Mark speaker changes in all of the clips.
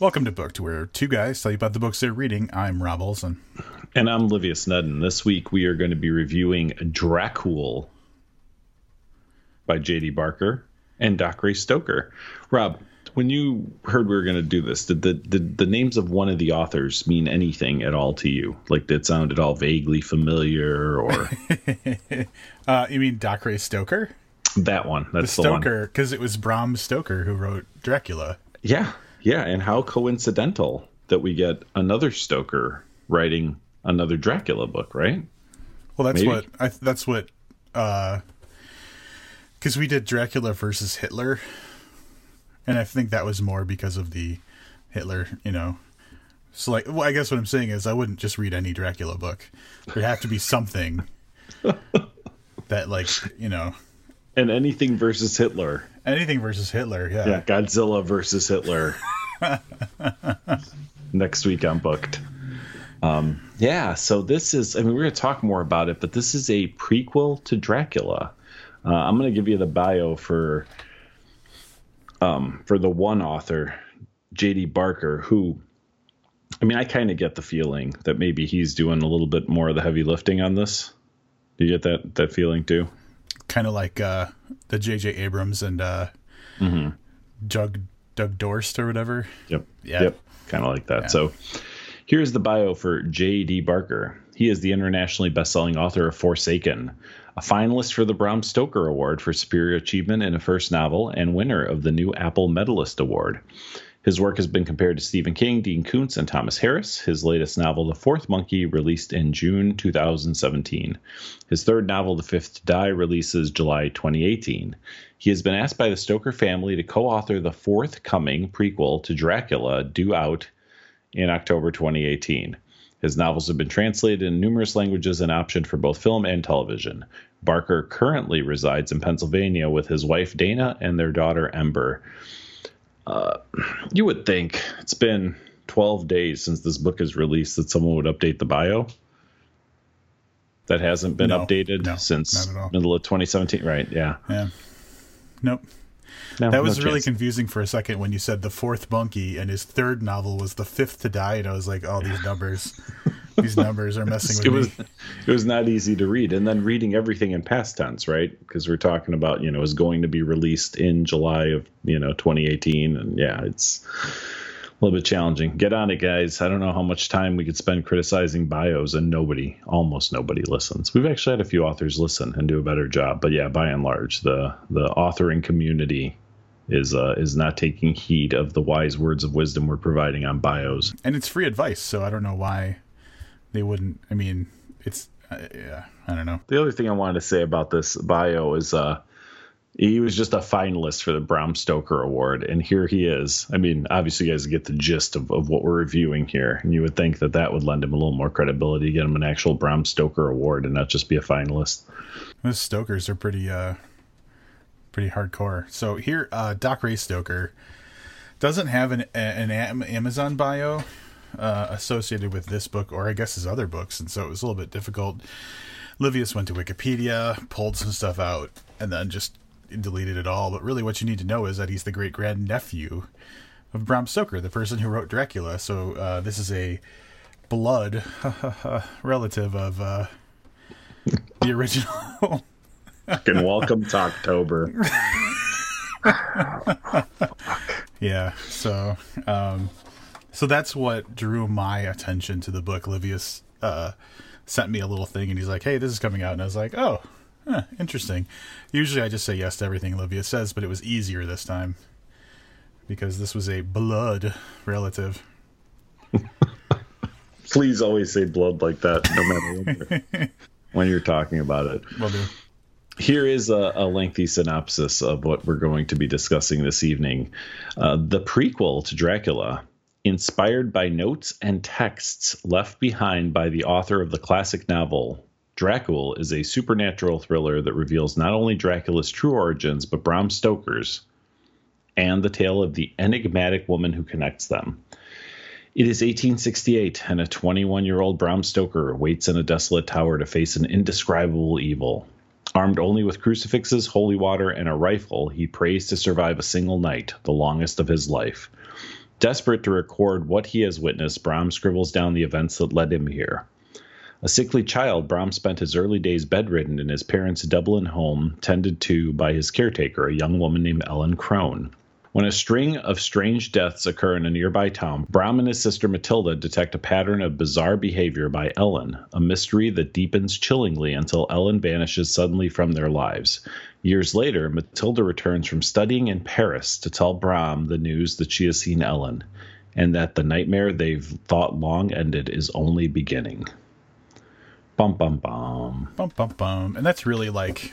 Speaker 1: Welcome to Booked, where two guys tell you about the books they're reading. I'm Rob Olson.
Speaker 2: And I'm Livius Nedin. This week we are going to be reviewing Dracul by J.D. Barker and Dacre Stoker. Rob, when you heard we were going to do this, did the, did the names of one of the authors mean anything at all to you? Like, did it sound at all vaguely familiar or?
Speaker 1: uh, you mean Dacre Stoker?
Speaker 2: That one. That's
Speaker 1: the Stoker, because it was Bram Stoker who wrote Dracula.
Speaker 2: Yeah, yeah, and how coincidental that we get another Stoker writing another Dracula book, right?
Speaker 1: Well, that's Maybe. what I, that's what because uh, we did Dracula versus Hitler, and I think that was more because of the Hitler, you know. So, like, well, I guess what I'm saying is I wouldn't just read any Dracula book. There have to be something that, like, you know,
Speaker 2: and anything versus Hitler.
Speaker 1: Anything versus Hitler, yeah.
Speaker 2: Yeah, Godzilla versus Hitler. Next week I'm booked. Um, yeah, so this is, I mean, we're going to talk more about it, but this is a prequel to Dracula. Uh, I'm going to give you the bio for um, for the one author, J.D. Barker, who, I mean, I kind of get the feeling that maybe he's doing a little bit more of the heavy lifting on this. Do you get that that feeling too?
Speaker 1: Kind of like uh, the J.J. Abrams and uh, mm-hmm. Doug Doug Dorst or whatever.
Speaker 2: Yep. Yeah. Yep. Kind of like that. Yeah. So here's the bio for J.D. Barker. He is the internationally best-selling author of Forsaken, a finalist for the Bram Stoker Award for Superior Achievement in a First Novel, and winner of the New Apple Medalist Award. His work has been compared to Stephen King, Dean Koontz, and Thomas Harris. His latest novel, The Fourth Monkey, released in June 2017. His third novel, The Fifth to Die, releases July 2018. He has been asked by the Stoker family to co author the forthcoming prequel to Dracula, due out in October 2018. His novels have been translated in numerous languages and optioned for both film and television. Barker currently resides in Pennsylvania with his wife Dana and their daughter Ember. Uh, you would think it's been 12 days since this book is released that someone would update the bio. That hasn't been no, updated no, since middle of 2017, right? Yeah.
Speaker 1: Yeah. Nope. No, that was no really chance. confusing for a second when you said the fourth monkey and his third novel was the fifth to die, and I was like, "Oh, these numbers." these numbers are messing with
Speaker 2: it
Speaker 1: was,
Speaker 2: me. It was not easy to read, and then reading everything in past tense, right? Because we're talking about you know is going to be released in July of you know 2018, and yeah, it's a little bit challenging. Get on it, guys. I don't know how much time we could spend criticizing bios, and nobody, almost nobody, listens. We've actually had a few authors listen and do a better job, but yeah, by and large, the the authoring community is uh, is not taking heed of the wise words of wisdom we're providing on bios.
Speaker 1: And it's free advice, so I don't know why they wouldn't. I mean, it's uh, yeah, I don't know.
Speaker 2: The other thing I wanted to say about this bio is uh, he was just a finalist for the Bram Stoker Award, and here he is. I mean, obviously, you guys get the gist of, of what we're reviewing here, and you would think that that would lend him a little more credibility, get him an actual Bram Stoker Award, and not just be a finalist.
Speaker 1: Those Stokers are pretty, uh, pretty hardcore. So here, uh, Dacre Stoker doesn't have an an Amazon bio uh, associated with this book, or I guess his other books, and so it was a little bit difficult. Livius went to Wikipedia, pulled some stuff out, and then just deleted it all. But really, what you need to know is that he's the great grandnephew of Bram Stoker, the person who wrote Dracula. So uh, this is a blood relative of uh, the original.
Speaker 2: Fucking welcome to October.
Speaker 1: yeah. So um, so that's what drew my attention to the book. Livius uh, sent me a little thing, and he's like, "Hey, this is coming out," and I was like, "Oh, huh, interesting." Usually, I just say yes to everything Livius says, but it was easier this time because this was a blood relative.
Speaker 2: Please always say blood like that, no matter when, when you're talking about it.
Speaker 1: Will do.
Speaker 2: Here is a, a, lengthy synopsis of what we're going to be discussing this evening. Uh, the prequel to Dracula Inspired by notes and texts left behind by the author of the classic novel, Dracul is a supernatural thriller that reveals not only Dracula's true origins, but Bram Stoker's and the tale of the enigmatic woman who connects them. It is 1868, and a 21 year old Bram Stoker waits in a desolate tower to face an indescribable evil. Armed only with crucifixes, holy water, and a rifle, he prays to survive a single night, the longest of his life. Desperate to record what he has witnessed, Bram scribbles down the events that led him here. A sickly child, Bram spent his early days bedridden in his parents' Dublin home, tended to by his caretaker, a young woman named Ellen Crone. When a string of strange deaths occur in a nearby town, Bram and his sister Matilda detect a pattern of bizarre behavior by Ellen, a mystery that deepens chillingly until Ellen vanishes suddenly from their lives. Years later, Matilda returns from studying in Paris to tell Bram the news that she has seen Ellen, and that the nightmare they've thought long ended is only beginning. Bum bum bum.
Speaker 1: Bum bum bum. And that's really like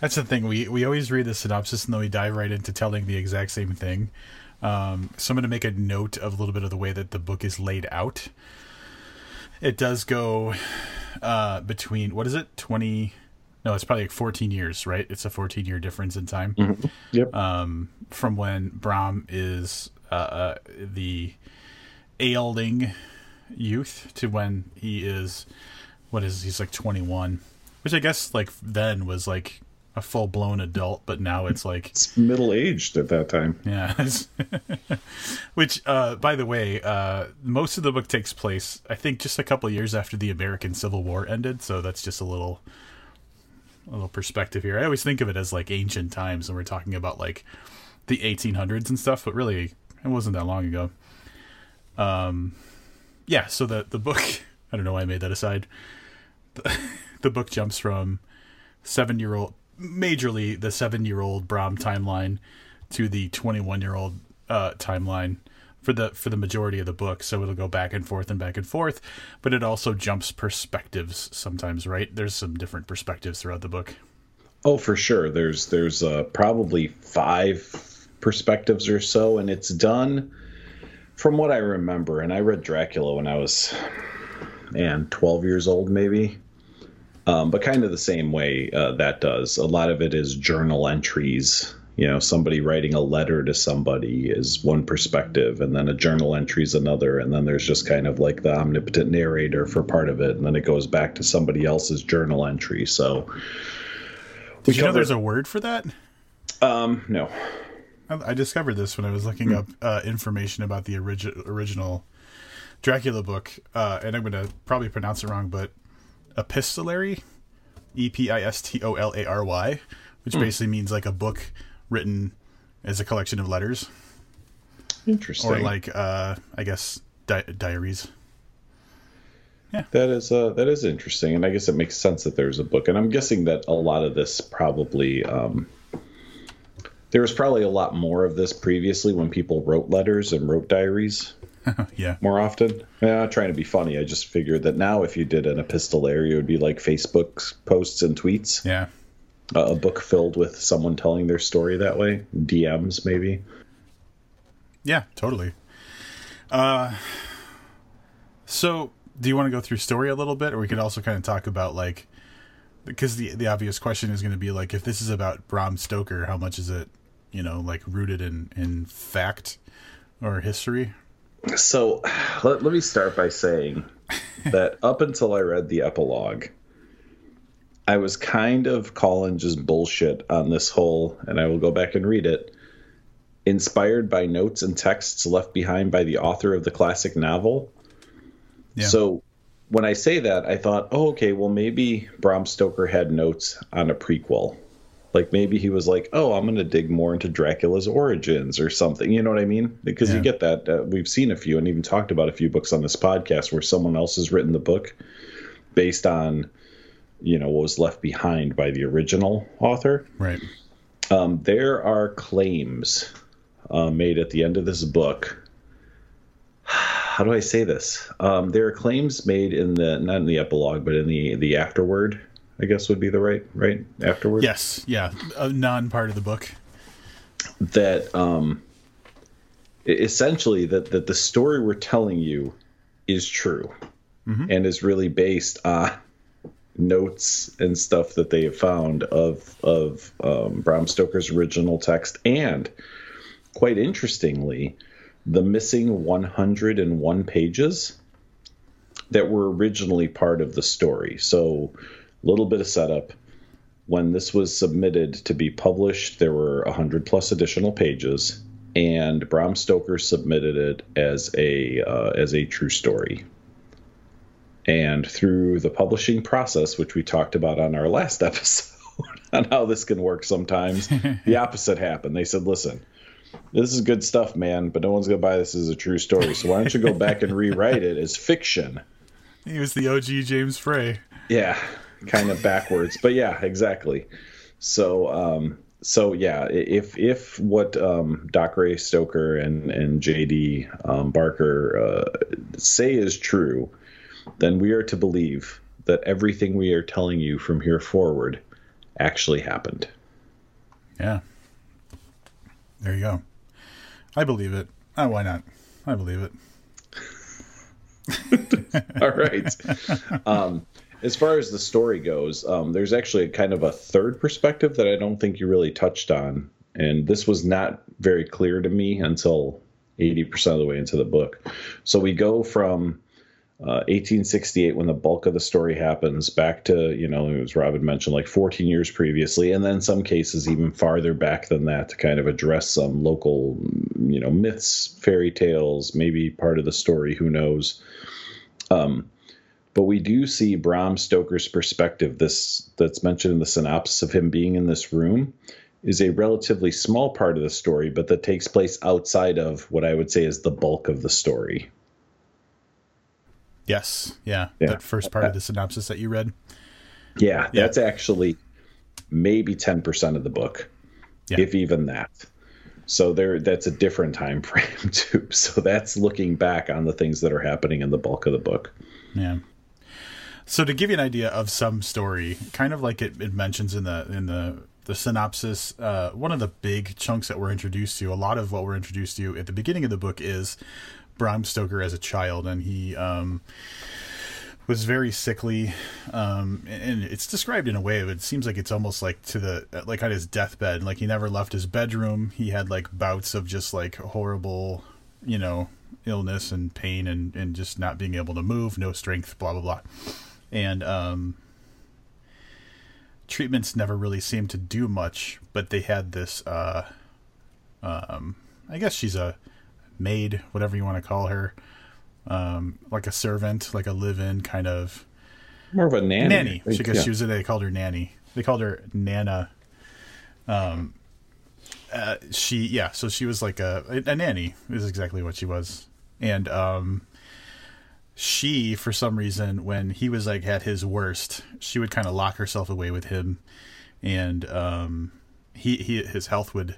Speaker 1: that's the thing. We we always read the synopsis and then we dive right into telling the exact same thing. Um, so I'm going to make a note of a little bit of the way that the book is laid out. It does go uh, between what is it, twenty? No, it's probably like 14 years, right? It's a 14 year difference in time.
Speaker 2: Mm-hmm. Yep.
Speaker 1: Um, from when Bram is uh, uh, the ailing youth to when he is what is he's like 21, which I guess like then was like a full blown adult, but now it's like
Speaker 2: it's middle aged at that time.
Speaker 1: Yeah. Which, uh, by the way, uh, most of the book takes place, I think, just a couple years after the American Civil War ended. So that's just a little, a little perspective here. I always think of it as like ancient times when we're talking about like the 1800s and stuff, but really, it wasn't that long ago. Um, yeah. So the the book, I don't know why I made that aside. The, the book jumps from seven year old majorly the seven year old Bram timeline to the 21 year old uh, timeline for the for the majority of the book. So it'll go back and forth and back and forth, but it also jumps perspectives sometimes. Right? There's some different perspectives throughout the book.
Speaker 2: Oh, for sure. There's there's uh, probably five perspectives or so, and it's done from what I remember. And I read Dracula when I was and 12 years old, maybe um, but kind of the same way uh, that does. A lot of it is journal entries. You know, somebody writing a letter to somebody is one perspective, and then a journal entry is another, and then there's just kind of like the omnipotent narrator for part of it, and then it goes back to somebody else's journal entry. So,
Speaker 1: did you know there's a word for that?
Speaker 2: Um, no.
Speaker 1: I discovered this when I was looking mm. up uh, information about the origi- original Dracula book, uh, and I'm going to probably pronounce it wrong, but epistolary, E P I S T O L A R Y, which mm. basically means like a book written as a collection of letters.
Speaker 2: Interesting.
Speaker 1: Or like, uh, I guess, di- diaries.
Speaker 2: Yeah, that is uh, that is interesting, and I guess it makes sense that there's a book. And I'm guessing that a lot of this probably um, there was probably a lot more of this previously when people wrote letters and wrote diaries.
Speaker 1: yeah.
Speaker 2: More often. Yeah, not trying to be funny. I just figured that now if you did an epistolary, it would be like Facebook posts and tweets.
Speaker 1: Yeah.
Speaker 2: Uh, a book filled with someone telling their story that way. DMs, maybe.
Speaker 1: Yeah, totally. Uh, so do you want to go through story a little bit, or we could also kind of talk about like, because the the obvious question is going to be like, if this is about Bram Stoker, how much is it, you know, like rooted in in fact or history?
Speaker 2: So let, let me start by saying that up until I read the epilogue, I was kind of calling just bullshit on this whole, and I will go back and read it, inspired by notes and texts left behind by the author of the classic novel. Yeah. So when I say that, I thought, oh, okay, well, maybe Bram Stoker had notes on a prequel. Like maybe he was like, "Oh, I'm going to dig more into Dracula's origins or something." You know what I mean? Because yeah. you get that. Uh, we've seen a few and even talked about a few books on this podcast where someone else has written the book based on, you know, what was left behind by the original author.
Speaker 1: Right.
Speaker 2: Um, there are claims uh, made at the end of this book. How do I say this? Um, there are claims made in the not in the epilogue, but in the the afterword I guess would be the right right afterward.
Speaker 1: Yes, yeah, a non part of the book.
Speaker 2: That um, essentially that that the story we're telling you is true, mm-hmm. and is really based on notes and stuff that they have found of of um, Bram Stoker's original text, and quite interestingly, the missing 101 pages that were originally part of the story. So a little bit of setup. When this was submitted to be published, there were 100 plus additional pages, and Bram Stoker submitted it as a uh, as a true story. And through the publishing process, which we talked about on our last episode, on how this can work sometimes, the opposite happened. They said, "Listen, this is good stuff, man, but no one's gonna buy this as a true story. So why don't you go back and rewrite it as fiction?"
Speaker 1: He was the OG James Frey.
Speaker 2: Yeah, kind of backwards, but yeah, exactly. So, um, so yeah, if if what um, Dacre Stoker and and J.D. Um, Barker uh, say is true, then we are to believe that everything we are telling you from here forward actually happened.
Speaker 1: Yeah. There you go. I believe it. Oh, why not? I believe it.
Speaker 2: All right. Um, as far as the story goes, um, there's actually a kind of a third perspective that I don't think you really touched on. And this was not very clear to me until 80% of the way into the book. So we go from uh, 1868 when the bulk of the story happens back to you know as robin mentioned like 14 years previously and then some cases even farther back than that to kind of address some local you know myths fairy tales maybe part of the story who knows? Um, but we do see bram stoker's perspective this that's mentioned in the synopsis of him being in this room is a relatively small part of the story but that takes place outside of what i would say is the bulk of the story
Speaker 1: Yes, yeah, yeah. that first part of the synopsis that you read.
Speaker 2: Yeah, yeah. that's actually maybe ten percent of the book, yeah. if even that. So there, that's a different time frame too. So that's looking back on the things that are happening in the bulk of the book.
Speaker 1: Yeah. So to give you an idea of some story, kind of like it, it mentions in the in the the synopsis, uh, one of the big chunks that we're introduced to, a lot of what we're introduced to at the beginning of the book is Bram Stoker as a child, and he um, was very sickly. Um, and it's described in a way it seems like it's almost like to the like on his deathbed. Like he never left his bedroom. He had like bouts of just like horrible, you know, illness and pain and and just not being able to move, no strength, blah blah blah. And um, treatments never really seemed to do much, but they had this. Uh, um, I guess she's a maid, whatever you want to call her, um, like a servant, like a live-in kind of
Speaker 2: more of a nanny.
Speaker 1: Nanny, because yeah. she was. They called her nanny. They called her Nana. Um, uh, she yeah, so she was like a a nanny is exactly what she was, and um, she for some reason when he was like at his worst, she would kind of lock herself away with him, and um, he he his health would,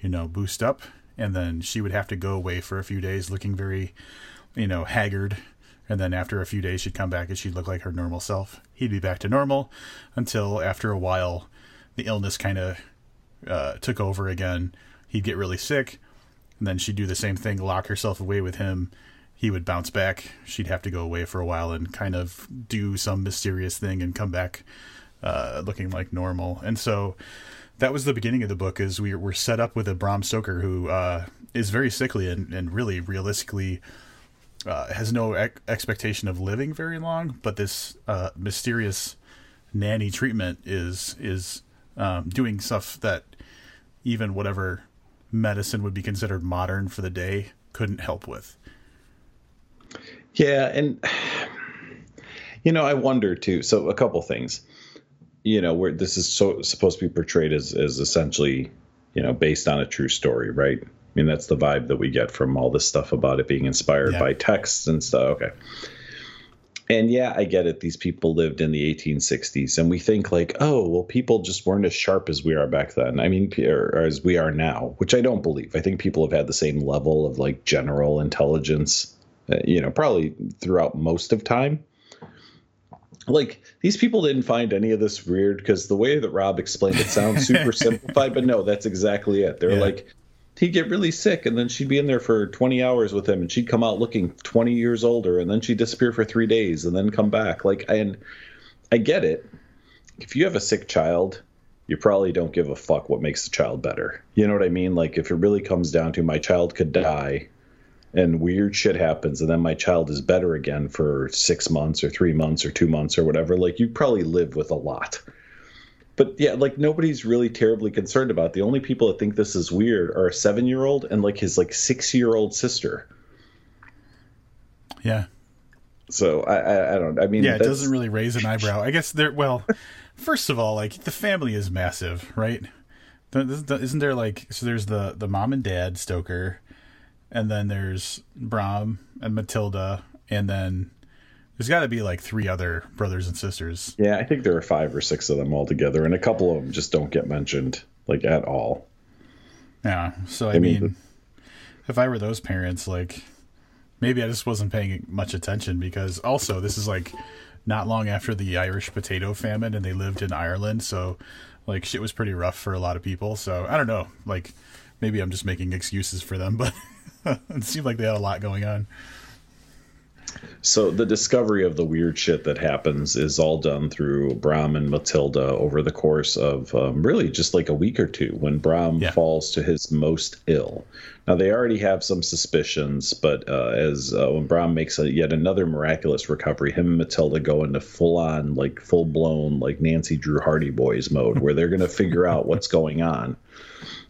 Speaker 1: you know, boost up and then she would have to go away for a few days looking very, you know, haggard. And then after a few days, she'd come back and she'd look like her normal self. He'd be back to normal until after a while, the illness kind of uh, took over again. He'd get really sick, and then she'd do the same thing, lock herself away with him. He would bounce back. She'd have to go away for a while and kind of do some mysterious thing and come back uh, looking like normal. And so that was the beginning of the book. Is we were set up with a Bram Stoker who uh, is very sickly and, and really realistically uh, has no ec- expectation of living very long. But this uh, mysterious nanny treatment is is um, doing stuff that even whatever medicine would be considered modern for the day couldn't help with.
Speaker 2: Yeah, and you know, I wonder too. So a couple things you know, where this is so supposed to be portrayed as as essentially, you know, based on a true story, right? I mean, that's the vibe that we get from all this stuff about it being inspired yeah. by texts and stuff. Okay. And yeah, I get it. These people lived in the 1860s, and we think like, oh, well, people just weren't as sharp as we are back then. I mean, or, or as we are now, which I don't believe. I think people have had the same level of like general intelligence, uh, you know, probably throughout most of time like these people didn't find any of this weird because the way that Rob explained it sounds super simplified, but no, that's exactly it. They're yeah. like he'd get really sick and then she'd be in there for 20 hours with him and she'd come out looking 20 years older and then she'd disappear for three days and then come back like and i get it if you have a sick child you probably don't give a fuck what makes the child better you know what i mean like if it really comes down to my child could die and weird shit happens and then my child is better again for six months or three months or two months or whatever like you probably live with a lot but yeah, like nobody's really terribly concerned about. It. The only people that think this is weird are a seven year old and like his like six year old sister.
Speaker 1: Yeah.
Speaker 2: So I, I, I don't. I mean,
Speaker 1: yeah, it doesn't really raise an eyebrow. I guess there. Well, first of all, like the family is massive, right? Isn't there like so? There's the the mom and dad Stoker, and then there's Bram and Matilda, and then there's got to be like three other brothers and sisters.
Speaker 2: Yeah, I think there are five or six of them all together, and a couple of them just don't get mentioned like at all.
Speaker 1: Yeah, so I, I mean, mean the... if I were those parents, like maybe I just wasn't paying much attention because also this is like not long after the Irish potato famine, and they lived in Ireland, so like shit was pretty rough for a lot of people. So I don't know, like maybe I'm just making excuses for them, but it seemed like they had a lot going on.
Speaker 2: So the discovery of the weird shit that happens is all done through Bram and Matilda over the course of um, really just like a week or two when Bram yeah. falls to his most ill. Now they already have some suspicions, but uh, as uh, when Bram makes a, yet another miraculous recovery, him and Matilda go into full on like full blown like Nancy Drew Hardy boys mode where they're going to figure out what's going on,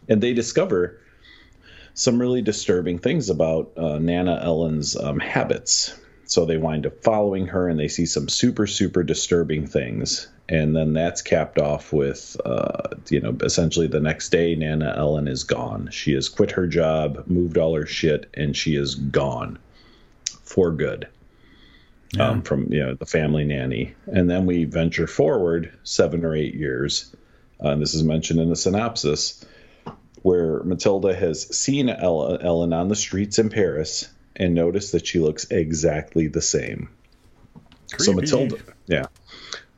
Speaker 2: and they discover some really disturbing things about uh, Nana Ellen's um, habits so they wind up following her and they see some super, super disturbing things. And then that's capped off with, uh, you know, essentially the next day, Nana Ellen is gone. She has quit her job, moved all her shit, and she is gone for good. Yeah. Um, from you know the family nanny, and then we venture forward seven or eight years, uh, and this is mentioned in the synopsis, where Matilda has seen Ella, Ellen on the streets in Paris and noticed that she looks exactly the same. Creepy. So Matilda, yeah.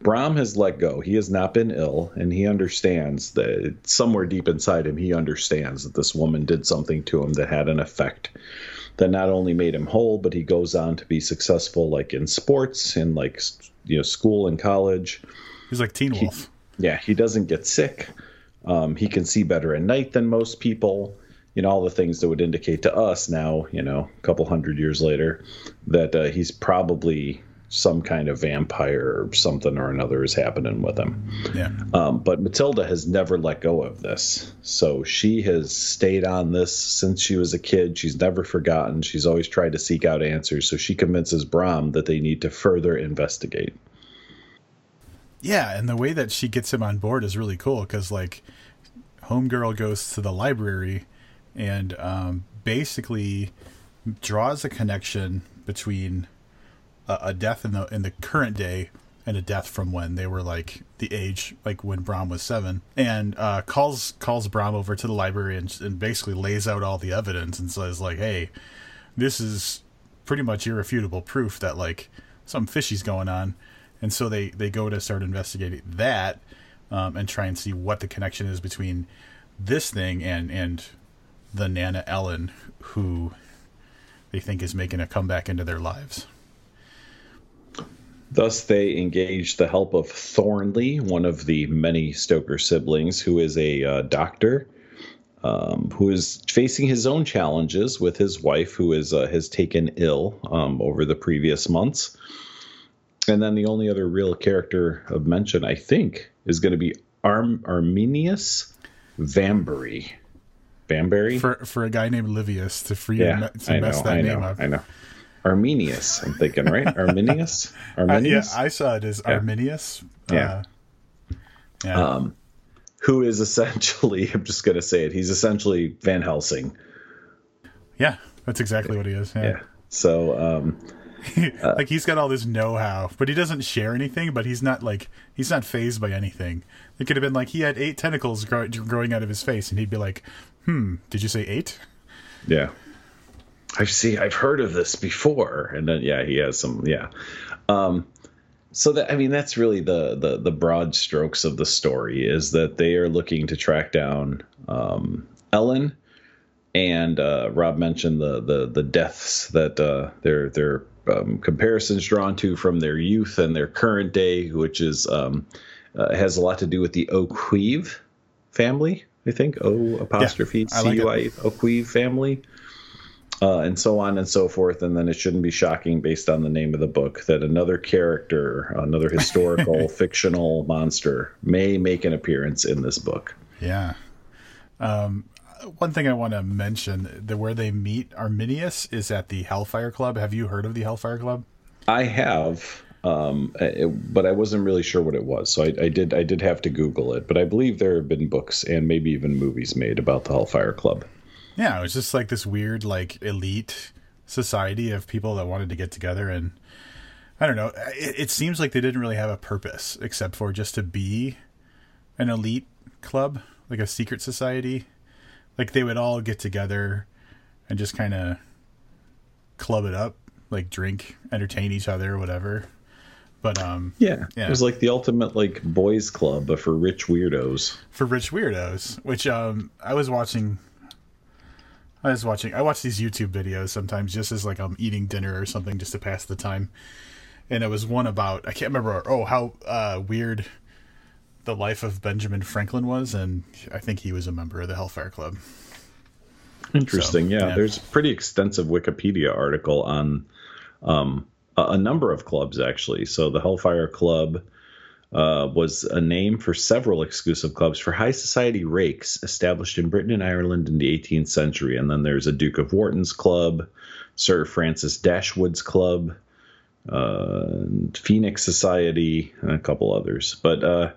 Speaker 2: Bram has let go. He has not been ill, and he understands that somewhere deep inside him, he understands that this woman did something to him that had an effect that not only made him whole, but he goes on to be successful, like in sports, in like you know school and college.
Speaker 1: He's like Teen Wolf.
Speaker 2: He, yeah, he doesn't get sick. Um, he can see better at night than most people you know all the things that would indicate to us now you know a couple hundred years later that uh, he's probably some kind of vampire or something or another is happening with him.
Speaker 1: Yeah.
Speaker 2: Um, but Matilda has never let go of this. So she has stayed on this since she was a kid. She's never forgotten. She's always tried to seek out answers. So she convinces Bram that they need to further investigate.
Speaker 1: Yeah. And the way that she gets him on board is really cool because, like, Homegirl goes to the library and um, basically draws a connection between a, a, death in the in the current day and a death from when they were like the age like when Bram was seven and uh, calls calls Bram over to the library and, and basically lays out all the evidence and says like hey this is pretty much irrefutable proof that like some fishy's going on and so they they go to start investigating that um, and try and see what the connection is between this thing and and the Nana Ellen who they think is making a comeback into their lives.
Speaker 2: Thus, they engage the help of Thornley, one of the many Stoker siblings, who is a uh, doctor um, who is facing his own challenges with his wife, who is uh, has taken ill um, over the previous months. And then the only other real character of mention, I think, is going to be Arm- Arminius Vambery. Banbury
Speaker 1: for for a guy named Livius to free yeah, to mess know, that
Speaker 2: I
Speaker 1: name
Speaker 2: know,
Speaker 1: up.
Speaker 2: I know. Arminius, I'm thinking, right? Arminius? Arminius?
Speaker 1: Uh, yeah, I saw it as yeah. Arminius.
Speaker 2: Yeah. Uh, yeah. Um, who is essentially, I'm just going to say it, he's essentially Van Helsing.
Speaker 1: Yeah, that's exactly what he is. Yeah. yeah.
Speaker 2: So, um,
Speaker 1: uh, like he's got all this know-how, but he doesn't share anything. But he's not like he's not phased by anything. It could have been like he had eight tentacles grow, growing out of his face, and he'd be like, "Hmm, did you say eight?
Speaker 2: Yeah, I see. I've heard of this before, and then yeah, he has some. Yeah, um, so that I mean, that's really the the the broad strokes of the story is that they are looking to track down um, Ellen, and uh, Rob mentioned the the the deaths that uh, their their um, comparisons drawn to from their youth and their current day, which is um, uh, has a lot to do with the O'Cuiv family. I think O apostrophe C U I O'Cuiv family. uh, and so on and so forth. And then it shouldn't be shocking, based on the name of the book, that another character, another historical fictional monster, may make an appearance in this book.
Speaker 1: Yeah. Um, one thing I want to mention: the where they meet Arminius is at the Hellfire Club. Have you heard of the Hellfire Club?
Speaker 2: I have, um, it, but I wasn't really sure what it was, so I, I, did I did have to Google it. But I believe there have been books and maybe even movies made about the Hellfire Club.
Speaker 1: Yeah, it was just like this weird, like elite society of people that wanted to get together and I don't know. It, it seems like they didn't really have a purpose except for just to be an elite club, like a secret society. Like they would all get together and just kind of club it up, like drink, entertain each other, whatever. But um,
Speaker 2: yeah, yeah, it was like the ultimate like boys club, but for rich weirdos.
Speaker 1: For rich weirdos, which um, I was watching I was watching. I watch these YouTube videos sometimes, just as like I'm eating dinner or something, just to pass the time. And it was one about I can't remember. Oh, how uh, weird the life of Benjamin Franklin was, and I think he was a member of the Hellfire Club.
Speaker 2: Interesting. So, yeah, yeah, there's a pretty extensive Wikipedia article on um, a, a number of clubs actually. So the Hellfire Club uh, was a name for several exclusive clubs for high society rakes established in Britain and Ireland in the 18th century. And then there's a Duke of Wharton's Club, Sir Francis Dashwood's Club, uh, Phoenix Society, and a couple others. But uh,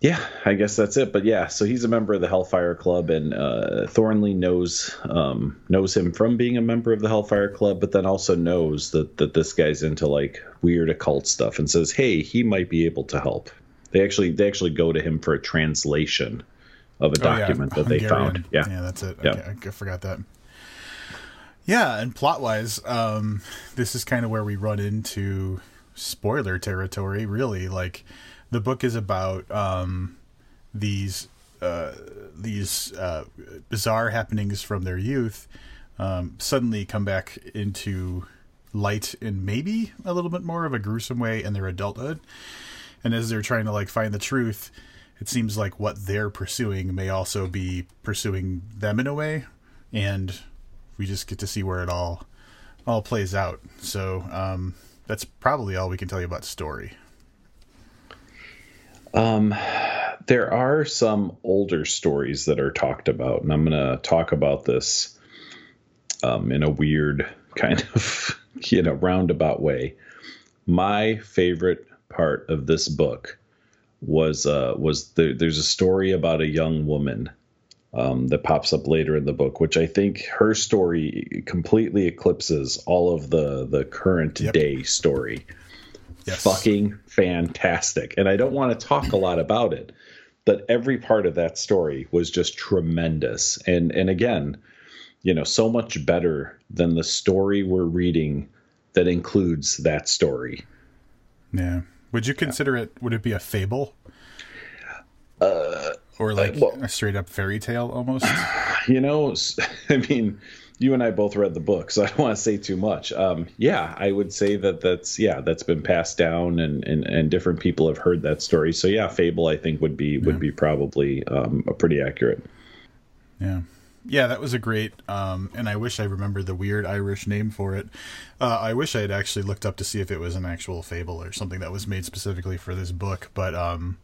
Speaker 2: yeah, I guess that's it. But yeah, so he's a member of the Hellfire Club, and uh, Thornley knows um, knows him from being a member of the Hellfire Club, but then also knows that that this guy's into like weird occult stuff, and says, "Hey, he might be able to help." They actually they actually go to him for a translation of a document oh, yeah. that they found. Yeah,
Speaker 1: yeah, that's it. Yeah. Okay, I forgot that. Yeah, and plot wise, um, this is kind of where we run into spoiler territory. Really, like the book is about um, these uh, these uh, bizarre happenings from their youth um, suddenly come back into light in maybe a little bit more of a gruesome way in their adulthood. And as they're trying to like find the truth, it seems like what they're pursuing may also be pursuing them in a way, and we just get to see where it all all plays out. So um, that's probably all we can tell you about story.
Speaker 2: Um, there are some older stories that are talked about, and I'm going to talk about this um, in a weird kind of, you know, roundabout way. My favorite part of this book was uh, was the, there's a story about a young woman um, that pops up later in the book, which I think her story completely eclipses all of the the current yep. day story yes. fucking fantastic. And I don't want to talk a lot about it, but every part of that story was just tremendous. And and again, you know, so much better than the story we're reading that includes that story.
Speaker 1: Yeah. Would you consider yeah. it would it be a fable?
Speaker 2: Uh
Speaker 1: or like well, a straight up fairy tale almost?
Speaker 2: You know, I mean, you and I both read the book, so I don't want to say too much. Um, yeah, I would say that that's yeah that's been passed down, and, and and different people have heard that story. So yeah, fable I think would be would be probably um, a pretty accurate.
Speaker 1: Yeah. Yeah, that was a great, um, and I wish I remembered the weird Irish name for it. Uh, I wish I had actually looked up to see if it was an actual fable or something that was made specifically for this book. But um,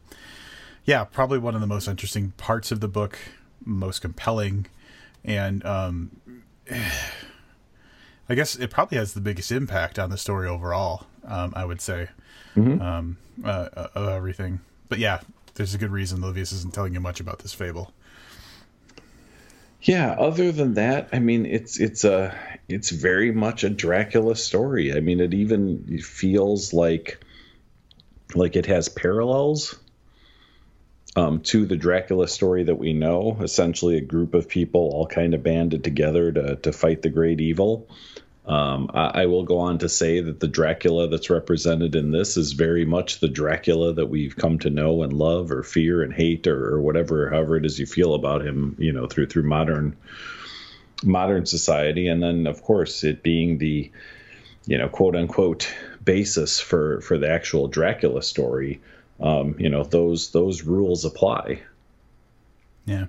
Speaker 1: yeah, probably one of the most interesting parts of the book, most compelling, and um, I guess it probably has the biggest impact on the story overall. Um, I would say mm-hmm. um, uh, uh, of everything. But yeah, there's a good reason Livius isn't telling you much about this fable.
Speaker 2: Yeah. Other than that, I mean, it's it's a it's very much a Dracula story. I mean, it even feels like like it has parallels um, to the Dracula story that we know. Essentially, a group of people all kind of banded together to to fight the great evil. Um, I, I, will go on to say that the Dracula that's represented in this is very much the Dracula that we've come to know and love, or fear and hate, or, or whatever, however it is you feel about him. You know, through through modern modern society, and then of course it being the you know quote unquote basis for for the actual Dracula story um, you know those those rules apply.
Speaker 1: Yeah,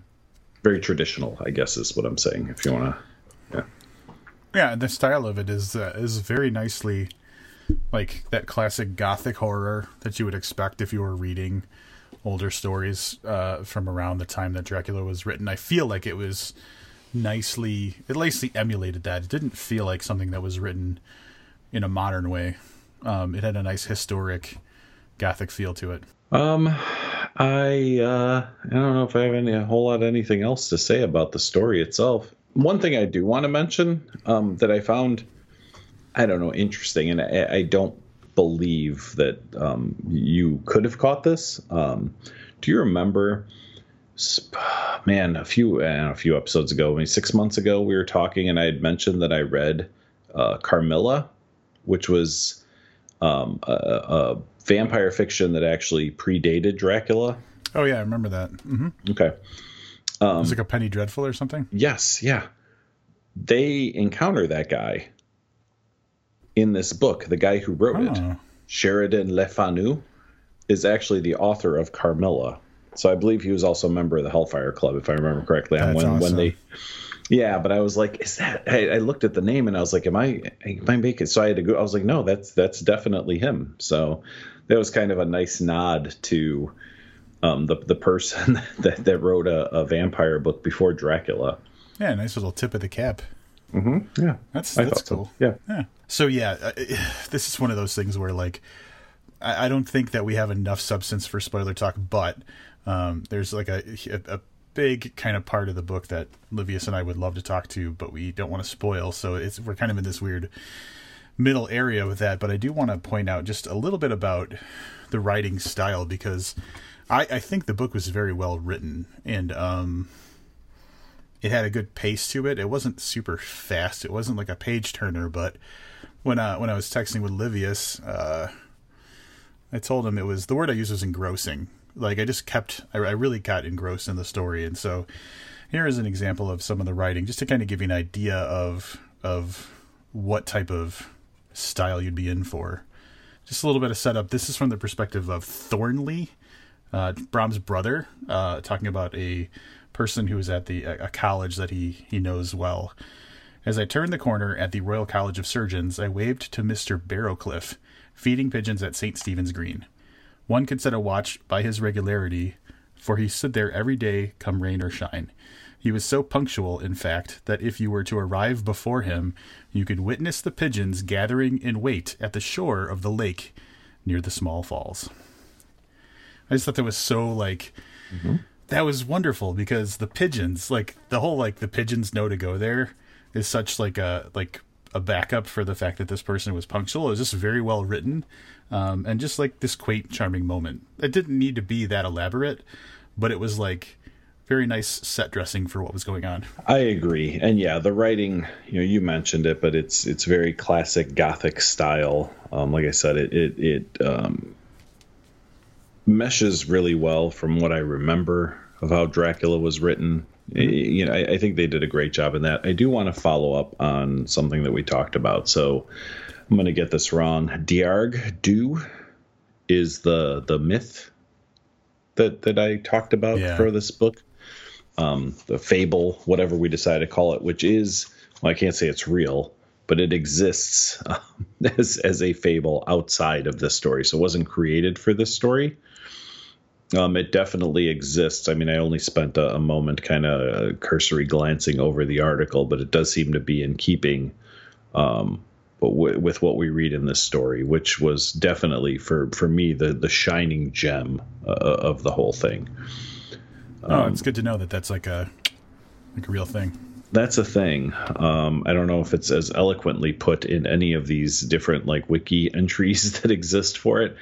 Speaker 2: very traditional, I guess is what I'm saying. If you want to, yeah,
Speaker 1: Yeah, the style of it is uh, is very nicely like that classic gothic horror that you would expect if you were reading older stories uh, from around the time that Dracula was written. I feel like it was nicely, it nicely emulated that. It didn't feel like something that was written in a modern way. Um, it had a nice historic gothic feel to it.
Speaker 2: Um, I uh, I don't know if I have any a whole lot anything else to say about the story itself. One thing I do want to mention um, that I found, I don't know, interesting, and I, I don't believe that um, you could have caught this. Um, do you remember? Man, a few know, a few episodes ago, maybe six months ago, we were talking, and I had mentioned that I read uh, Carmilla, which was um, a, a, vampire fiction that actually predated Dracula.
Speaker 1: Oh yeah, I remember that. Mm-hmm.
Speaker 2: Okay,
Speaker 1: um, it was like a Penny Dreadful or something.
Speaker 2: Yes, yeah. They encounter that guy in this book. The guy who wrote oh. it, Sheridan Le Fanu, is actually the author of Carmilla. So I believe he was also a member of the Hellfire Club, if I remember correctly.
Speaker 1: That's
Speaker 2: when
Speaker 1: awesome.
Speaker 2: when they yeah, but I was like, is that? I, I, looked at the name and I was like, am I? Am I making? So I had to go. I was like, no, that's that's definitely him. So that was kind of a nice nod to um, the the person that that wrote a, a, vampire book before Dracula.
Speaker 1: Yeah, nice little tip of the cap.
Speaker 2: Mm-hmm. Yeah,
Speaker 1: that's that's cool.
Speaker 2: So. Yeah,
Speaker 1: yeah. So yeah, uh, this is one of those things where like I, I, don't think that we have enough substance for spoiler talk, but um, there's like a, a, a big kind of part of the book that Livius and I would love to talk to, but we don't want to spoil. So it's we're kind of in this weird middle area with that. But I do want to point out just a little bit about the writing style because I, I think the book was very well written and um, it had a good pace to it. It wasn't super fast. It wasn't like a page turner, but when uh, when I was texting with Livius, uh, I told him it was the word I used was engrossing like I just kept I, I really got engrossed in the story, and so here is an example of some of the writing, just to kind of give you an idea of of what type of style you'd be in for. Just a little bit of setup. This is from the perspective of Thornley, uh, Brom's brother, uh, talking about a person who is at the a college that he he knows well. As I turned the corner at the Royal College of Surgeons, I waved to Mister Barrowcliff, feeding pigeons at St. Stephen's Green. One could set a watch by his regularity, for he stood there every day, come rain or shine. He was so punctual, in fact, that if you were to arrive before him, you could witness the pigeons gathering in wait at the shore of the lake near the small falls. I just thought that was so like mm-hmm. that was wonderful because the pigeons, like the whole like the pigeons know to go there is such like a like a backup for the fact that this person was punctual. It was just very well written, um, and just like this quaint, charming moment. It didn't need to be that elaborate, but it was like very nice set dressing for what was going on.
Speaker 2: I agree, and yeah, the writing. You know, you mentioned it, but it's it's very classic Gothic style. Um, like I said, it it, it um, meshes really well from what I remember of how Dracula was written. Mm-hmm. You know, I, I, think they did a great job in that. I do want to follow up on something that we talked about. So, I'm going to get this wrong. Dearg Due is the the myth that that I talked about yeah. for this book. Um, the fable, whatever we decide to call it, which is well, I can't say it's real, but it exists um, as as a fable outside of this story. So it wasn't created for this story. Um, it definitely exists. I mean, I only spent a, a moment kind of cursory glancing over the article, but it does seem to be in keeping um, w- with what we read in this story, which was definitely for for me the the shining gem uh, of the whole thing.
Speaker 1: Oh, um, it's good to know that that's like a like a real thing.
Speaker 2: That's a thing. Um, I don't know if it's as eloquently put in any of these different like wiki entries that exist for it,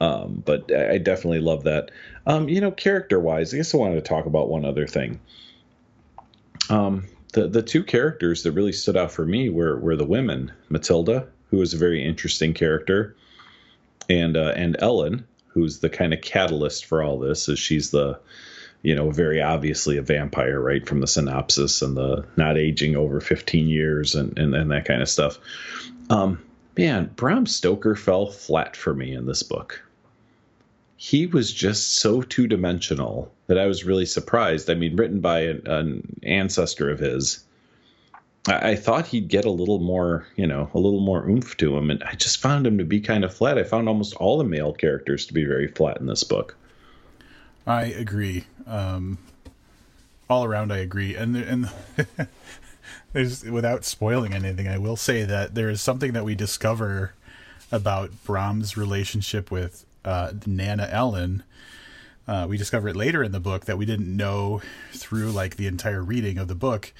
Speaker 2: um, but I definitely love that. Um, you know, character wise, I guess I wanted to talk about one other thing. Um, the the two characters that really stood out for me were were the women, Matilda, who was a very interesting character, and uh, and Ellen, who's the kind of catalyst for all this, as she's the you know very obviously a vampire right from the synopsis and the not aging over 15 years and and, and that kind of stuff um man bram stoker fell flat for me in this book he was just so two dimensional that I was really surprised. I mean, written by an, an, ancestor of his, I, I thought he'd get a little more, you know, a little more oomph to him, and I just found him to be kind of flat. I found almost all the male characters to be very flat in this book.
Speaker 1: I agree. Um, all around, I agree, and and there's without spoiling anything, I will say that there is something that we discover about Bram's relationship with uh, Nana Ellen. Uh, we discover it later in the book that we didn't know through like the entire reading of the book,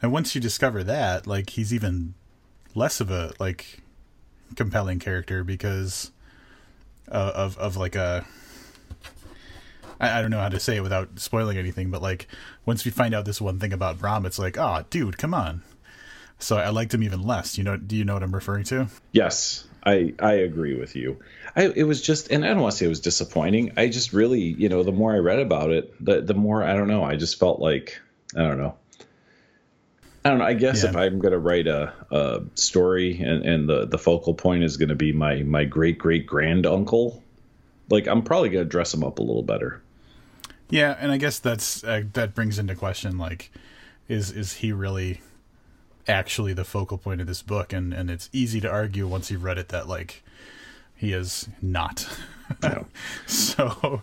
Speaker 1: and once you discover that, like he's even less of a like compelling character because uh, of of like a I, I don't know how to say it without spoiling anything, but like once we find out this one thing about Brom, it's like, oh, dude, come on. So I liked him even less. You know? Do you know what I'm referring to?
Speaker 2: Yes, I I agree with you. I it was just, and I don't want to say it was disappointing. I just really, you know, the more I read about it, the the more I don't know. I just felt like I don't know. I don't know. I guess yeah. if I'm going to write a, a story and, and the, the focal point is going to be my, my great great grand uncle, like I'm probably going to dress him up a little better.
Speaker 1: Yeah, and I guess that's uh, that brings into question like, is is he really actually the focal point of this book? And and it's easy to argue once you've read it that like he is not. No. so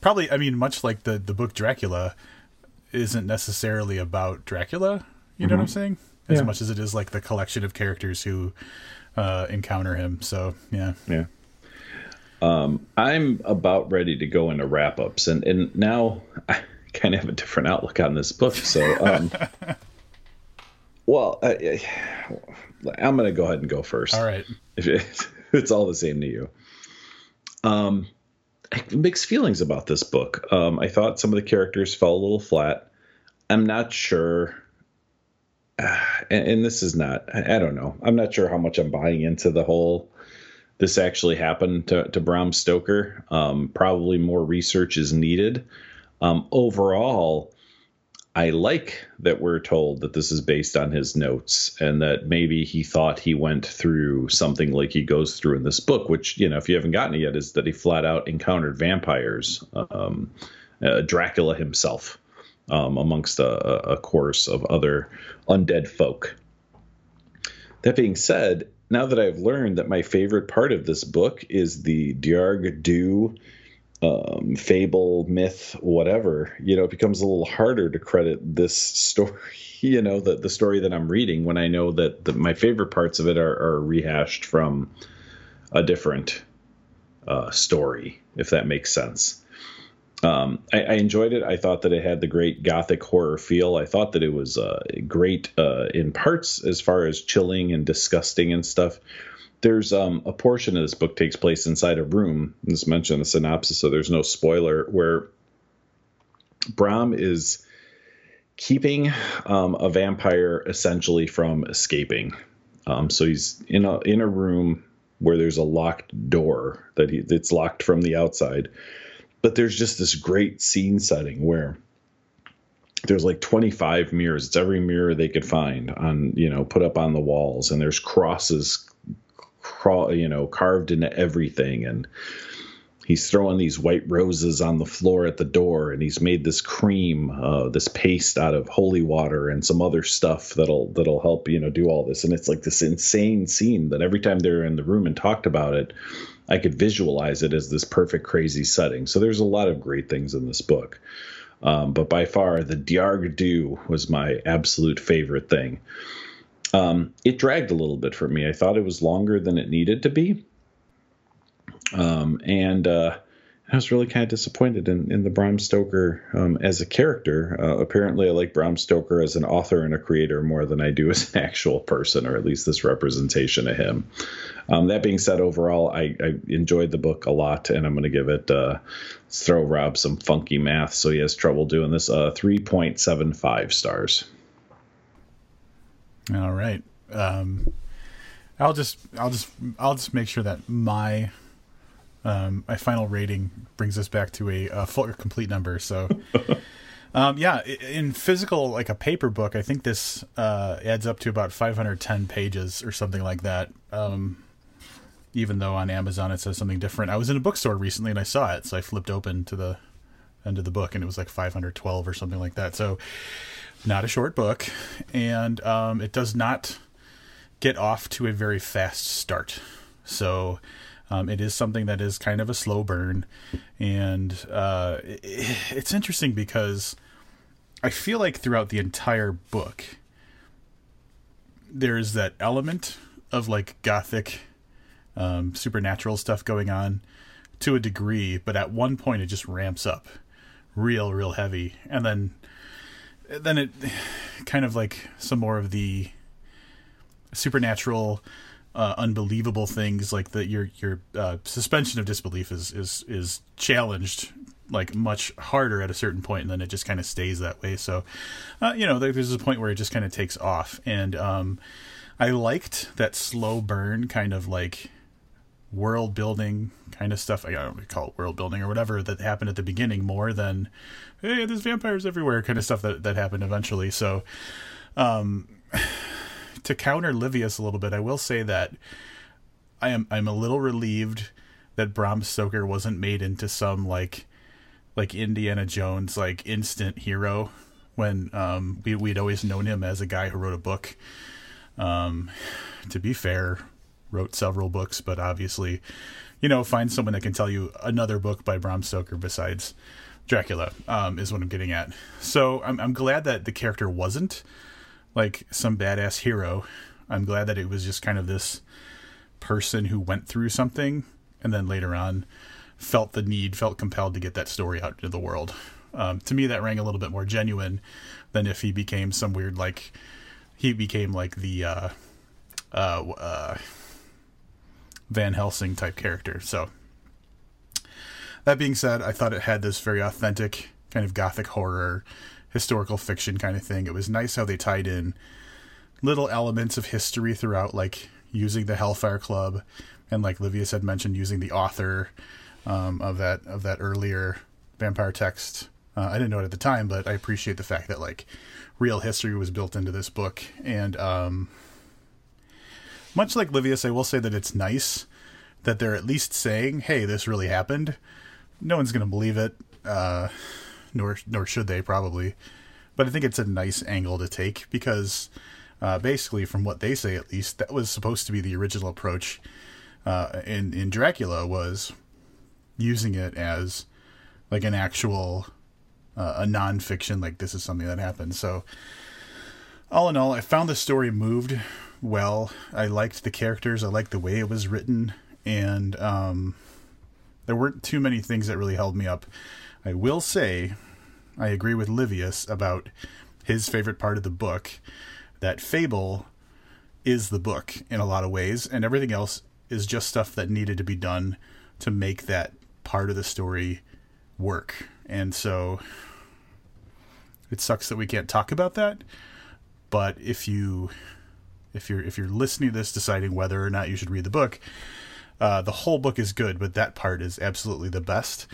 Speaker 1: probably, I mean, much like the the book Dracula isn't necessarily about Dracula. You know mm-hmm. what I'm saying? As yeah. much as it is like the collection of characters who uh, encounter him. So yeah,
Speaker 2: yeah. Um, I'm about ready to go into wrap ups, and and now I kind of have a different outlook on this book. So, um, well, I, am going to go ahead and go first.
Speaker 1: All right,
Speaker 2: if it's all the same to you. Um, mixed feelings about this book. Um, I thought some of the characters fell a little flat. I'm not sure. Uh, and, and, this is not, I, I don't know. I'm not sure how much I'm buying into the whole this actually happened to, to Bram Stoker. Um, probably more research is needed. Um, overall, I like that we're told that this is based on his notes and that maybe he thought he went through something like he goes through in this book, which, you know, if you haven't gotten it yet, is that he flat out encountered vampires, um, uh, Dracula himself, um, amongst a, a course of other undead folk. That being said, now that I've learned that my favorite part of this book is the Dearg Due um, fable, myth, whatever, you know, it becomes a little harder to credit this story, you know, the, the story that I'm reading when I know that the, my favorite parts of it are, are rehashed from a different uh, story, if that makes sense. Um, I, I, enjoyed it. I thought that it had the great gothic horror feel. I thought that it was uh, great uh, in parts as far as chilling and disgusting and stuff. There's um, a portion of this book takes place inside a room. This mentioned the synopsis, so there's no spoiler. Where Brom is keeping um, a vampire essentially from escaping. Um, so he's in a in a room where there's a locked door that he it's locked from the outside but there's just this great scene setting where there's like 25 mirrors. It's every mirror they could find on, you know, put up on the walls, and there's crosses, you know, carved into everything, and he's throwing these white roses on the floor at the door, and he's made this cream, uh, this paste out of holy water and some other stuff that'll that'll help, you know, do all this. And it's like this insane scene that every time they're in the room and talked about it, I could visualize it as this perfect, crazy setting. So there's a lot of great things in this book. Um, but by far, the Dearg Due was my absolute favorite thing. Um, it dragged a little bit for me. I thought it was longer than it needed to be. Um, and uh, I was really kind of disappointed in, in the Bram Stoker um, as a character. Uh, apparently, I like Bram Stoker as an author and a creator more than I do as an actual person, or at least this representation of him. Um, that being said, overall, I, I, enjoyed the book a lot, and I'm going to give it, uh, throw Rob some funky math so he has trouble doing this, uh, 3.75 stars.
Speaker 1: All right. Um, I'll just, I'll just, I'll just make sure that my um, my final rating brings us back to a, a full or complete number. So, um, yeah, in physical, like a paper book, I think this uh, adds up to about 510 pages or something like that. Um, even though on Amazon it says something different. I was in a bookstore recently and I saw it, so I flipped open to the end of the book, and it was like 512 or something like that. So, not a short book, and um, it does not get off to a very fast start. So, um, it is something that is kind of a slow burn, and uh, it, it's interesting because I feel like throughout the entire book, there's that element of like gothic, um, supernatural stuff going on to a degree, but at one point it just ramps up real, real heavy, and then then it kind of like some more of the supernatural uh, unbelievable things like that your your uh, suspension of disbelief is is is challenged like much harder at a certain point and then it just kind of stays that way. So uh, you know there's a point where it just kind of takes off. And um, i liked that slow burn kind of like world building kind of stuff. I don't call it world building or whatever that happened at the beginning more than hey there's vampires everywhere kind of stuff that that happened eventually. So um to counter Livius a little bit, I will say that I am I'm a little relieved that Bram Stoker wasn't made into some like like Indiana Jones like instant hero when um, we we'd always known him as a guy who wrote a book. Um, to be fair, wrote several books, but obviously, you know, find someone that can tell you another book by Bram Stoker besides Dracula um, is what I'm getting at. So I'm I'm glad that the character wasn't like some badass hero. I'm glad that it was just kind of this person who went through something and then later on felt the need, felt compelled to get that story out into the world. Um, to me, that rang a little bit more genuine than if he became some weird like he became like the uh, uh, uh, Van Helsing type character. So that being said, I thought it had this very authentic kind of gothic horror historical fiction kind of thing. It was nice how they tied in little elements of history throughout, like using the Hellfire Club, and like Livius had mentioned, using the author um, of that of that earlier vampire text. Uh, I didn't know it at the time, but I appreciate the fact that like real history was built into this book, and um, much like Livius, I will say that it's nice that they're at least saying, "Hey, this really happened." No one's going to believe it. Uh, nor nor should they probably. But I think it's a nice angle to take because uh, basically, from what they say at least, that was supposed to be the original approach uh, in in Dracula was using it as like an actual uh, a nonfiction like this is something that happened. So all in all, I found the story moved well. I liked the characters. I liked the way it was written, and um, there weren't too many things that really held me up. I will say I agree with Livius about his favorite part of the book that Fable is the book in a lot of ways, and everything else is just stuff that needed to be done to make that part of the story work. And so it sucks that we can't talk about that. But if you if you're if you're listening to this deciding whether or not you should read the book, uh, the whole book is good, but that part is absolutely the best.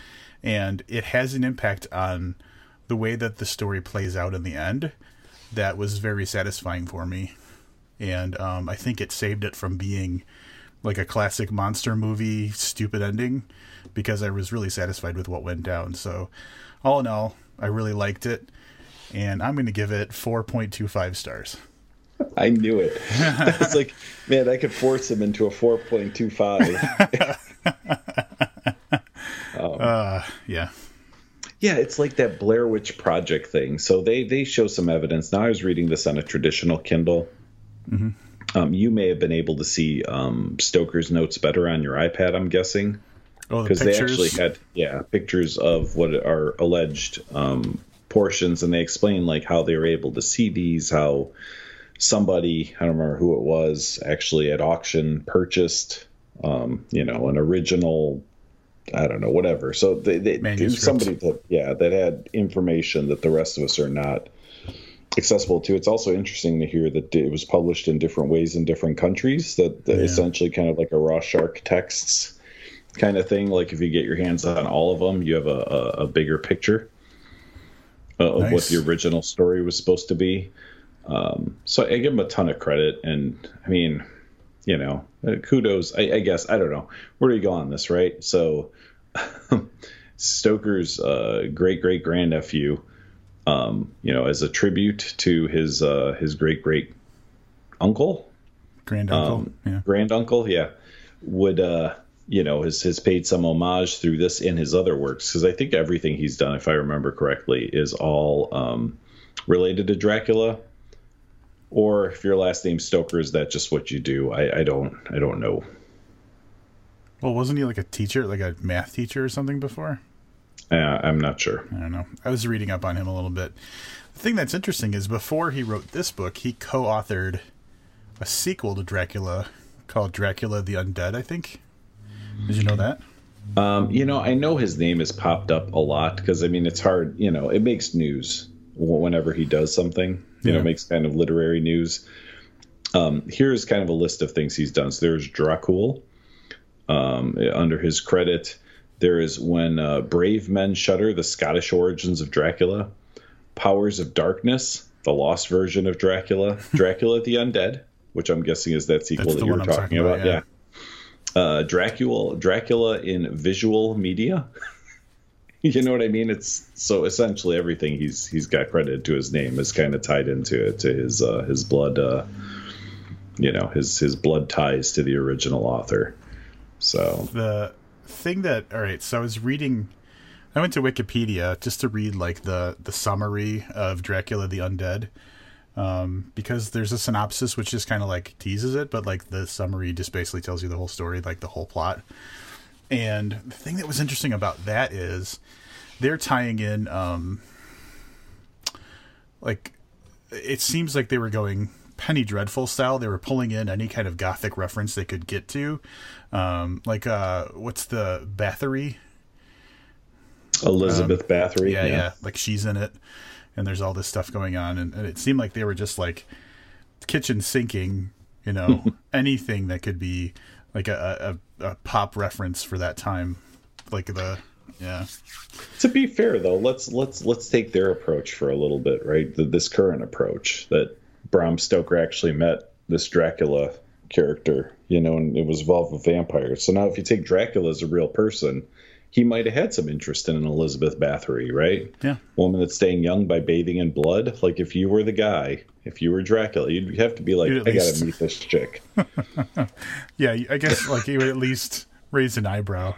Speaker 1: And it has an impact on the way that the story plays out in the end that was very satisfying for me and um, i think it saved it from being like a classic monster movie stupid ending because i was really satisfied with what went down so all in all i really liked it and i'm going to give it 4.25 stars
Speaker 2: I knew it. I was like, man, I could force him into a 4.25.
Speaker 1: um, uh, yeah.
Speaker 2: Yeah, it's like that Blair Witch Project thing. So they they show some evidence. Now I was reading this on a traditional Kindle. Mm-hmm. Um, you may have been able to see um, Stoker's notes better on your iPad. I'm guessing because
Speaker 1: oh,
Speaker 2: the they actually had yeah pictures of what are alleged um, portions, and they explain like how they were able to see these, how somebody I don't remember who it was actually at auction purchased um, you know an original I don't know, whatever. So they, they somebody that yeah that had information that the rest of us are not accessible to. It's also interesting to hear that it was published in different ways in different countries. That, that yeah. essentially kind of like a raw shark texts kind of thing. Like if you get your hands on all of them, you have a, a, a bigger picture of nice. what the original story was supposed to be. Um, so I give him a ton of credit, and I mean you know, uh, kudos. I, I, guess I don't know where do you go on this, right? So, Stoker's uh, great great grandnephew, um, you know, as a tribute to his uh, his great great uncle,
Speaker 1: grand uncle, um, yeah,
Speaker 2: grand uncle, yeah, would uh, you know has has paid some homage through this in his other works because I think everything he's done, if I remember correctly, is all um, related to Dracula. Or if your last name Stoker, is that just what you do? I, I don't I don't know.
Speaker 1: Well, wasn't he like a teacher, like a math teacher or something before?
Speaker 2: Uh, I'm not sure.
Speaker 1: I don't know. I was reading up on him a little bit. The thing that's interesting is before he wrote this book, he co-authored a sequel to Dracula called Dracula the Undead. I think. Did you know that?
Speaker 2: Um, you know, I know his name has popped up a lot because I mean, it's hard. You know, it makes news whenever he does something. You yeah. know, makes kind of literary news. Um, here's kind of a list of things he's done. So there's Dracul um, under his credit. There is when uh, Brave Men Shudder, the Scottish origins of Dracula, Powers of Darkness, the lost version of Dracula, Dracula the Undead, which I'm guessing is that sequel That's that you were talking, talking, about. yeah. yeah. Uh, Dracula, Dracula in visual media. you know what I mean? It's so essentially everything he's he's got credited to his name is kind of tied into it to his uh, his blood, uh, you know, his his blood ties to the original author. So
Speaker 1: the thing that all right, so I was reading I went to Wikipedia just to read like the the summary of Dracula the Undead. Um, because there's a synopsis which just kind of like teases it, but like the summary just basically tells you the whole story, like the whole plot. And the thing that was interesting about that is they're tying in, um, like, it seems like they were going Penny Dreadful style. They were pulling in any kind of gothic reference they could get to. Um, like, uh, what's the Bathory?
Speaker 2: Elizabeth um, Bathory.
Speaker 1: Yeah, yeah, yeah, Like she's in it, and there's all this stuff going on, and, and it seemed like they were just like kitchen sinking, you know, anything that could be like a, a, a pop reference for that time, like the yeah.
Speaker 2: To be fair though, let's let's let's take their approach for a little bit, right? The, this current approach that Bram Stoker actually met this Dracula character, you know, and it was involved with vampires. So now if you take Dracula as a real person, he might have had some interest in an Elizabeth Bathory, right?
Speaker 1: Yeah.
Speaker 2: Woman that's staying young by bathing in blood. Like if you were the guy, if you were Dracula, you'd have to be like, I least... gotta meet this chick.
Speaker 1: yeah, I guess like you would at least raise an eyebrow.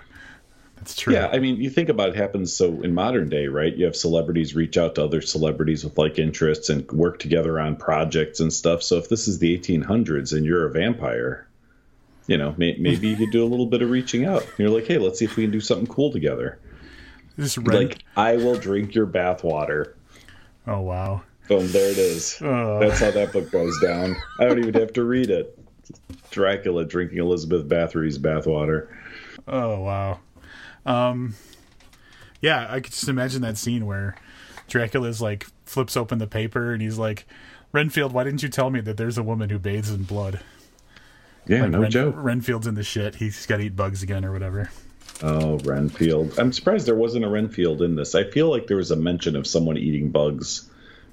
Speaker 1: That's true.
Speaker 2: Yeah, I mean, you think about it happens so in modern day, right? You have celebrities reach out to other celebrities with like interests and work together on projects and stuff. So if this is the 1800s and you're a vampire, you know, may, maybe you could do a little bit of reaching out. You're like, hey, let's see if we can do something cool together. This Like, I will drink your bathwater.
Speaker 1: Oh wow!
Speaker 2: Boom, there it is. Oh. That's how that book goes down. I don't even have to read it. Dracula drinking Elizabeth Bathory's bathwater.
Speaker 1: Oh wow. Um, yeah, I could just imagine that scene where Dracula's like flips open the paper and he's like, Renfield, why didn't you tell me that there's a woman who bathes in blood?
Speaker 2: Yeah, like no
Speaker 1: Ren-
Speaker 2: joke.
Speaker 1: Renfield's in the shit. He's got to eat bugs again or whatever.
Speaker 2: Oh, Renfield. I'm surprised there wasn't a Renfield in this. I feel like there was a mention of someone eating bugs,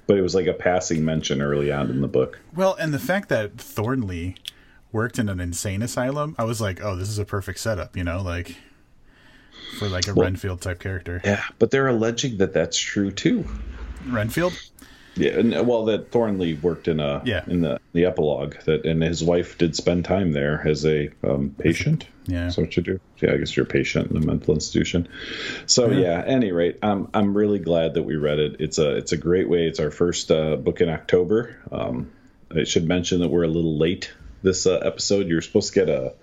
Speaker 2: but it was like a passing mention early on in the book.
Speaker 1: Well, and the fact that Thornley worked in an insane asylum, I was like, oh, this is a perfect setup, you know, like for like a well, Renfield type character.
Speaker 2: Yeah, but they're alleging that that's true too.
Speaker 1: Renfield?
Speaker 2: Yeah, and well, that Thornley worked in a
Speaker 1: yeah.
Speaker 2: in the the epilogue that, and his wife did spend time there as a um, patient.
Speaker 1: Yeah,
Speaker 2: so what you do? Yeah, I guess you're a patient in a mental institution. So yeah, yeah any rate, I'm I'm really glad that we read it. It's a it's a great way. It's our first uh, book in October. Um, I should mention that we're a little late this uh, episode. You're supposed to get a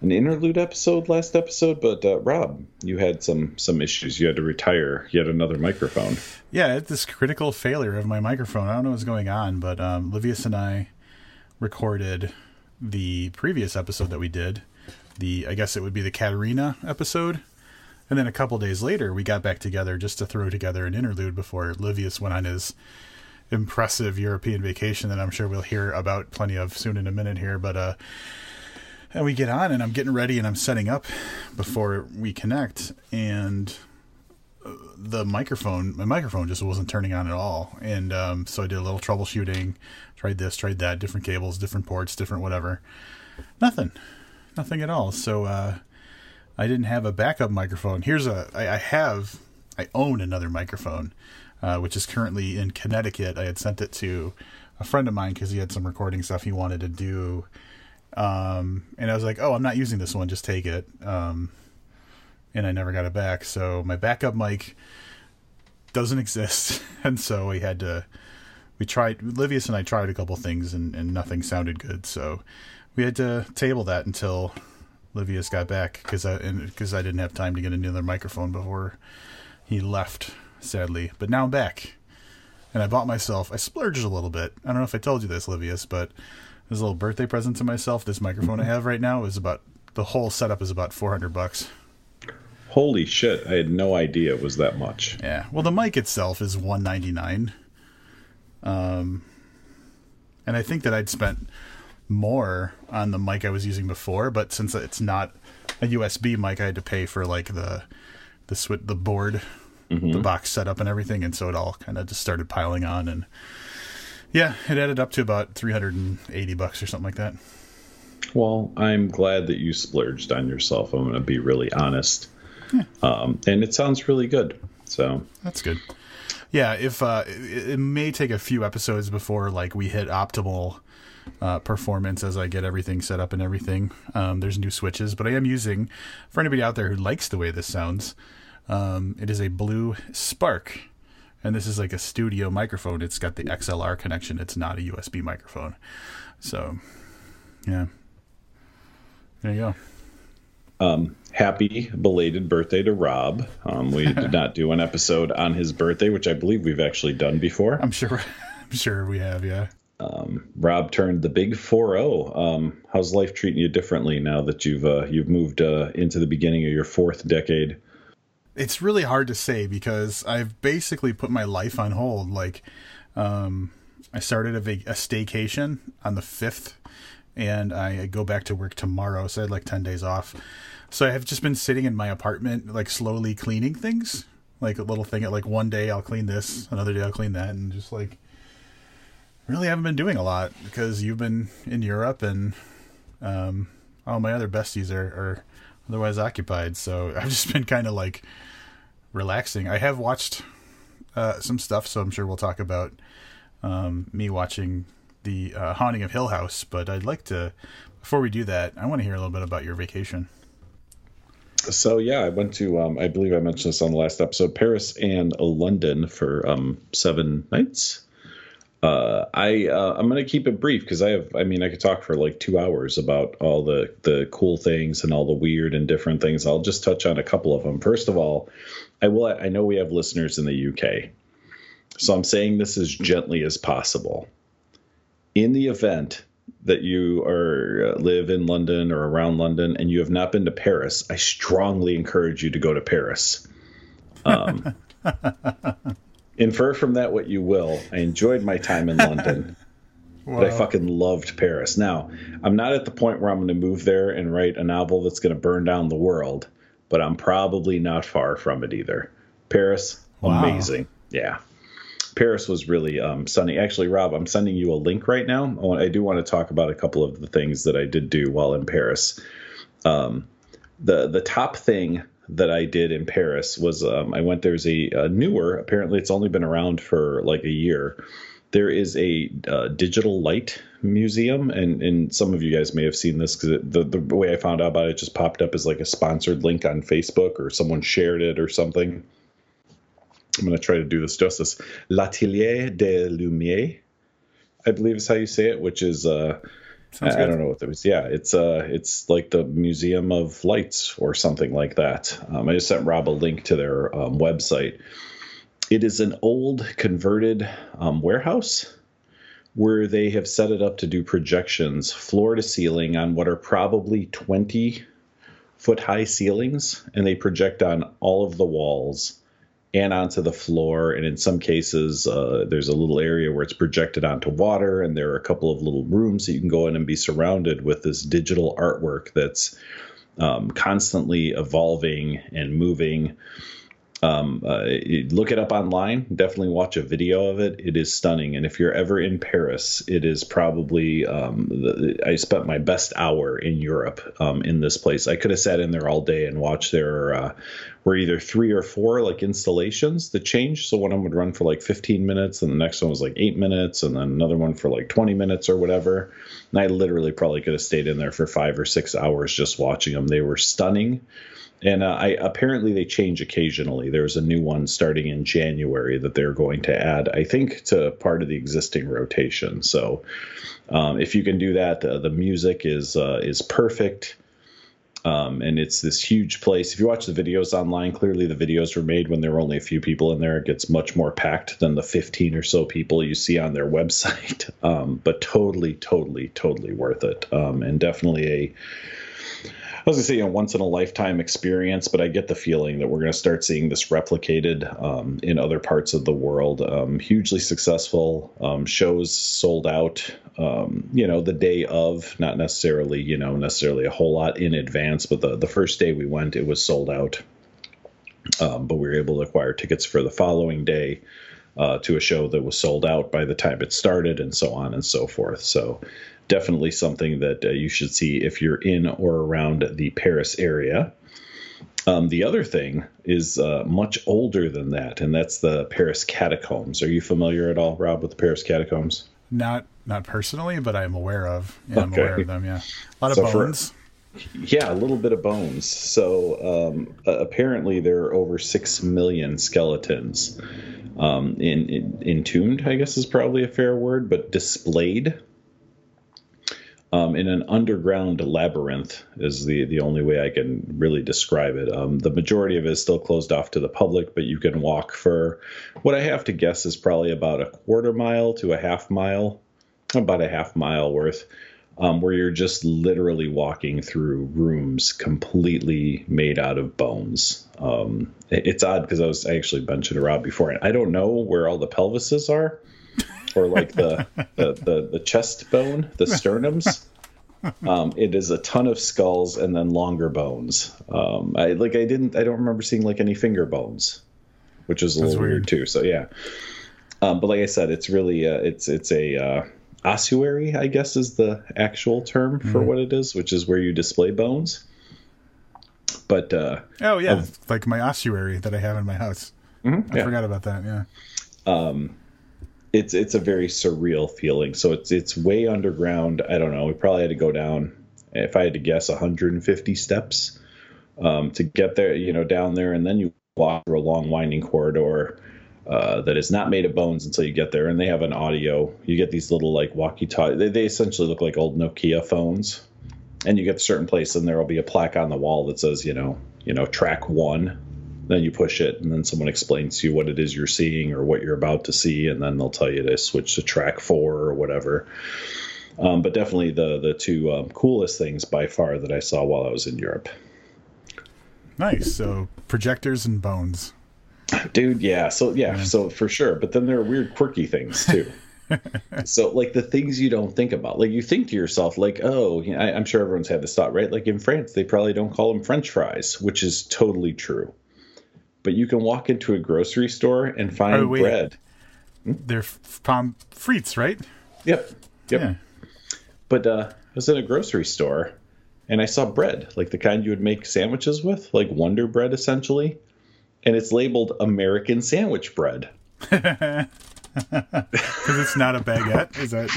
Speaker 2: an interlude episode last episode, but uh, Rob, you had some some issues. You had to retire yet another microphone.
Speaker 1: Yeah, it's this critical failure of my microphone. I don't know what's going on, but um, Livius and I recorded the previous episode that we did. The I guess it would be the Katerina episode. And then a couple days later, we got back together just to throw together an interlude before Livius went on his impressive European vacation that I'm sure we'll hear about plenty of soon in a minute here. But uh, and we get on and i'm getting ready and i'm setting up before we connect and uh, the microphone my microphone just wasn't turning on at all and um, so i did a little troubleshooting tried this tried that different cables different ports different whatever nothing nothing at all so uh, I didn't have a backup microphone. Here's a I, I have I own another microphone, uh, which is currently in Connecticut. I had sent it to a friend of mine because he had some recording stuff he wanted to do. Um, and I was like, oh, I'm not using this one, just take it. Um, and I never got it back. So my backup mic doesn't exist. and so we had to, we tried, Livius and I tried a couple things and, and nothing sounded good. So we had to table that until Livius got back because I, because I didn't have time to get another microphone before he left, sadly. But now I'm back and I bought myself. I splurged a little bit. I don't know if I told you this, Livius, but a little birthday present to myself, this microphone I have right now is about the whole setup is about four hundred bucks.
Speaker 2: Holy shit! I had no idea it was that much.
Speaker 1: Yeah. Well, the mic itself is one ninety nine. Um, and I think that I'd spent more on the mic I was using before, but since it's not a USB mic, I had to pay for like the the sw- the board mm-hmm. the box setup and everything, and so it all kind of just started piling on, and yeah, it added up to about three hundred and eighty bucks or something like that.
Speaker 2: Well, I'm glad that you splurged on yourself. I'm going to be really honest, yeah. um, and it sounds really good. So
Speaker 1: that's good. Yeah, if uh, it, it, may take a few episodes before like we hit optimal uh, performance as I get everything set up and everything. Um, there's new switches, but I am using for anybody out there who likes the way this sounds. Um, it is a Blue Spark, and this is like a studio microphone. It's got the XLR connection. It's not a USB microphone. So, yeah, there you go.
Speaker 2: Um, happy belated birthday to Rob. Um, we did not do an episode on his birthday, which I believe we've actually done before.
Speaker 1: I'm sure. I'm sure we have. Yeah.
Speaker 2: Um, Rob turned the big 4-0. Um, how's life treating you differently now that you've uh, you've moved uh, into the beginning of your fourth decade?
Speaker 1: It's really hard to say because I've basically put my life on hold. Like, um, I started a, a staycation on the fifth, and I go back to work tomorrow. So I had like ten days off. So I have just been sitting in my apartment, like slowly cleaning things, like a little thing. At like one day I'll clean this, another day I'll clean that, and just like really haven't been doing a lot because you've been in Europe and um, all my other besties are, are otherwise occupied. So I've just been kind of like relaxing. I have watched uh, some stuff, so I'm sure we'll talk about um, me watching the uh, Haunting of Hill House. But I'd like to, before we do that, I want to hear a little bit about your vacation.
Speaker 2: So yeah, I went to um, I believe I mentioned this on the last episode, Paris and London for um, seven nights. Uh, I uh, I'm gonna keep it brief because I have I mean I could talk for like two hours about all the the cool things and all the weird and different things. I'll just touch on a couple of them. First of all, I will. I know we have listeners in the UK, so I'm saying this as gently as possible. In the event that you are uh, live in London or around London and you have not been to Paris, I strongly encourage you to go to Paris. Um, infer from that what you will. I enjoyed my time in London. Wow. But I fucking loved Paris. Now, I'm not at the point where I'm going to move there and write a novel that's going to burn down the world but I'm probably not far from it either. Paris, wow. amazing. Yeah. Paris was really um, sunny. Actually, Rob, I'm sending you a link right now. I, want, I, do want to talk about a couple of the things that I did do while in Paris. Um, the the top thing that I did in Paris was um, I went. There's a, a, newer. Apparently, it's only been around for like a year. There is a uh, digital light museum, and and some of you guys may have seen this because the the way I found out about it just popped up as like a sponsored link on Facebook or someone shared it or something. I'm going to try to do this justice. L'Atelier des Lumières, I believe is how you say it, which is uh, I, I, don't know what that was. Yeah, it's uh, it's like the Museum of Lights or something like that. Um, I just sent Rob a link to their um, website. It is an old converted um, warehouse where they have set it up to do projections floor to ceiling on what are probably 20 foot high ceilings, and they project on all of the walls and onto the floor. And in some cases, uh, there's a little area where it's projected onto water, and there are a couple of little rooms that you can go in and be surrounded with this digital artwork that's um, constantly evolving and moving. Um, uh, look it up online. Definitely watch a video of it. It is stunning. And if you're ever in Paris, it is probably um, the, I spent my best hour in Europe um, in this place. I could have sat in there all day and watched There uh, were either three or four like installations that changed. So one of them would run for like 15 minutes, and the next one was like eight minutes, and then another one for like 20 minutes or whatever. And I literally probably could have stayed in there for five or six hours just watching them. They were stunning and uh, I apparently they change occasionally. There's a new one starting in January that they're going to add, I think, to part of the existing rotation. So um, if you can do that, uh, the music is uh, is perfect. Um, and it's this huge place. If you watch the videos online, clearly the videos were made when there were only a few people in there. It gets much more packed than the 15 or so people you see on their website. Um, but totally, totally, totally worth it. Um, and definitely a was gonna say a once in a lifetime experience, but I get the feeling that we're gonna start seeing this replicated um, in other parts of the world. Um, hugely successful um, shows sold out, um, you know, the day of, not necessarily, you know, necessarily a whole lot in advance, but the the first day we went, it was sold out. Um, but we were able to acquire tickets for the following day. Uh, to a show that was sold out by the time it started, and so on and so forth. So, definitely something that uh, you should see if you're in or around the Paris area. Um, the other thing is uh, much older than that, and that's the Paris catacombs. Are you familiar at all, Rob, with the Paris catacombs?
Speaker 1: Not not personally, but I'm aware of. Yeah, I'm aware of them. Yeah, a lot of bones.
Speaker 2: For, yeah, a little bit of bones. So um, uh, apparently there are over six million skeletons um, in, in, entombed. I guess is probably a fair word, but displayed um, in an underground labyrinth is the the only way I can really describe it. Um, the majority of it is still closed off to the public, but you can walk for what I have to guess is probably about a quarter mile to a half mile, about a half mile worth, um, where you're just literally walking through rooms completely made out of bones. Um, it, it's odd because I was I actually mentioned to Rob before, and I don't know where all the pelvises are or like the, the, the, the, chest bone, the sternums. Um, it is a ton of skulls and then longer bones. Um, I like I didn't I don't remember seeing like any finger bones, which is a That's little weird. weird. too. So yeah, um, but like I said, it's really uh, it's it's a uh, ossuary, I guess is the actual term for mm-hmm. what it is, which is where you display bones. But uh,
Speaker 1: oh yeah, like my ossuary that I have in my house. Mm-hmm, I yeah. forgot about that. Yeah.
Speaker 2: Um, it's it's a very surreal feeling. So it's it's way underground. I don't know. We probably had to go down, if I had to guess, 150 steps um, to get there. You know, down there, and then you walk through a long winding corridor. Uh, that is not made of bones until you get there, and they have an audio. You get these little like walkie-talkie. They, they essentially look like old Nokia phones, and you get to a certain place, and there will be a plaque on the wall that says, you know, you know, track one, then you push it and then someone explains to you what it is you're seeing or what you're about to see and then they'll tell you to switch to track four or whatever. Um, but definitely the the two um, coolest things by far that i saw while i was in europe.
Speaker 1: Nice. So projectors and bones.
Speaker 2: Dude yeah. So yeah, yeah. so for sure. But then there are weird quirky things too. So like the things you don't think about. Like you think to yourself like oh I, i'm sure everyone's had this thought right? Like in france they probably don't call them french fries which is totally true but you can walk into a grocery store and find oh, bread.
Speaker 1: Hmm? They're pommes frites, right?
Speaker 2: Yep. Yep. Yeah. But uh, I was in a grocery store and I saw bread, like the kind you would make sandwiches with, like Wonder Bread essentially. And it's labeled American sandwich bread.
Speaker 1: Because it's not a baguette, is that?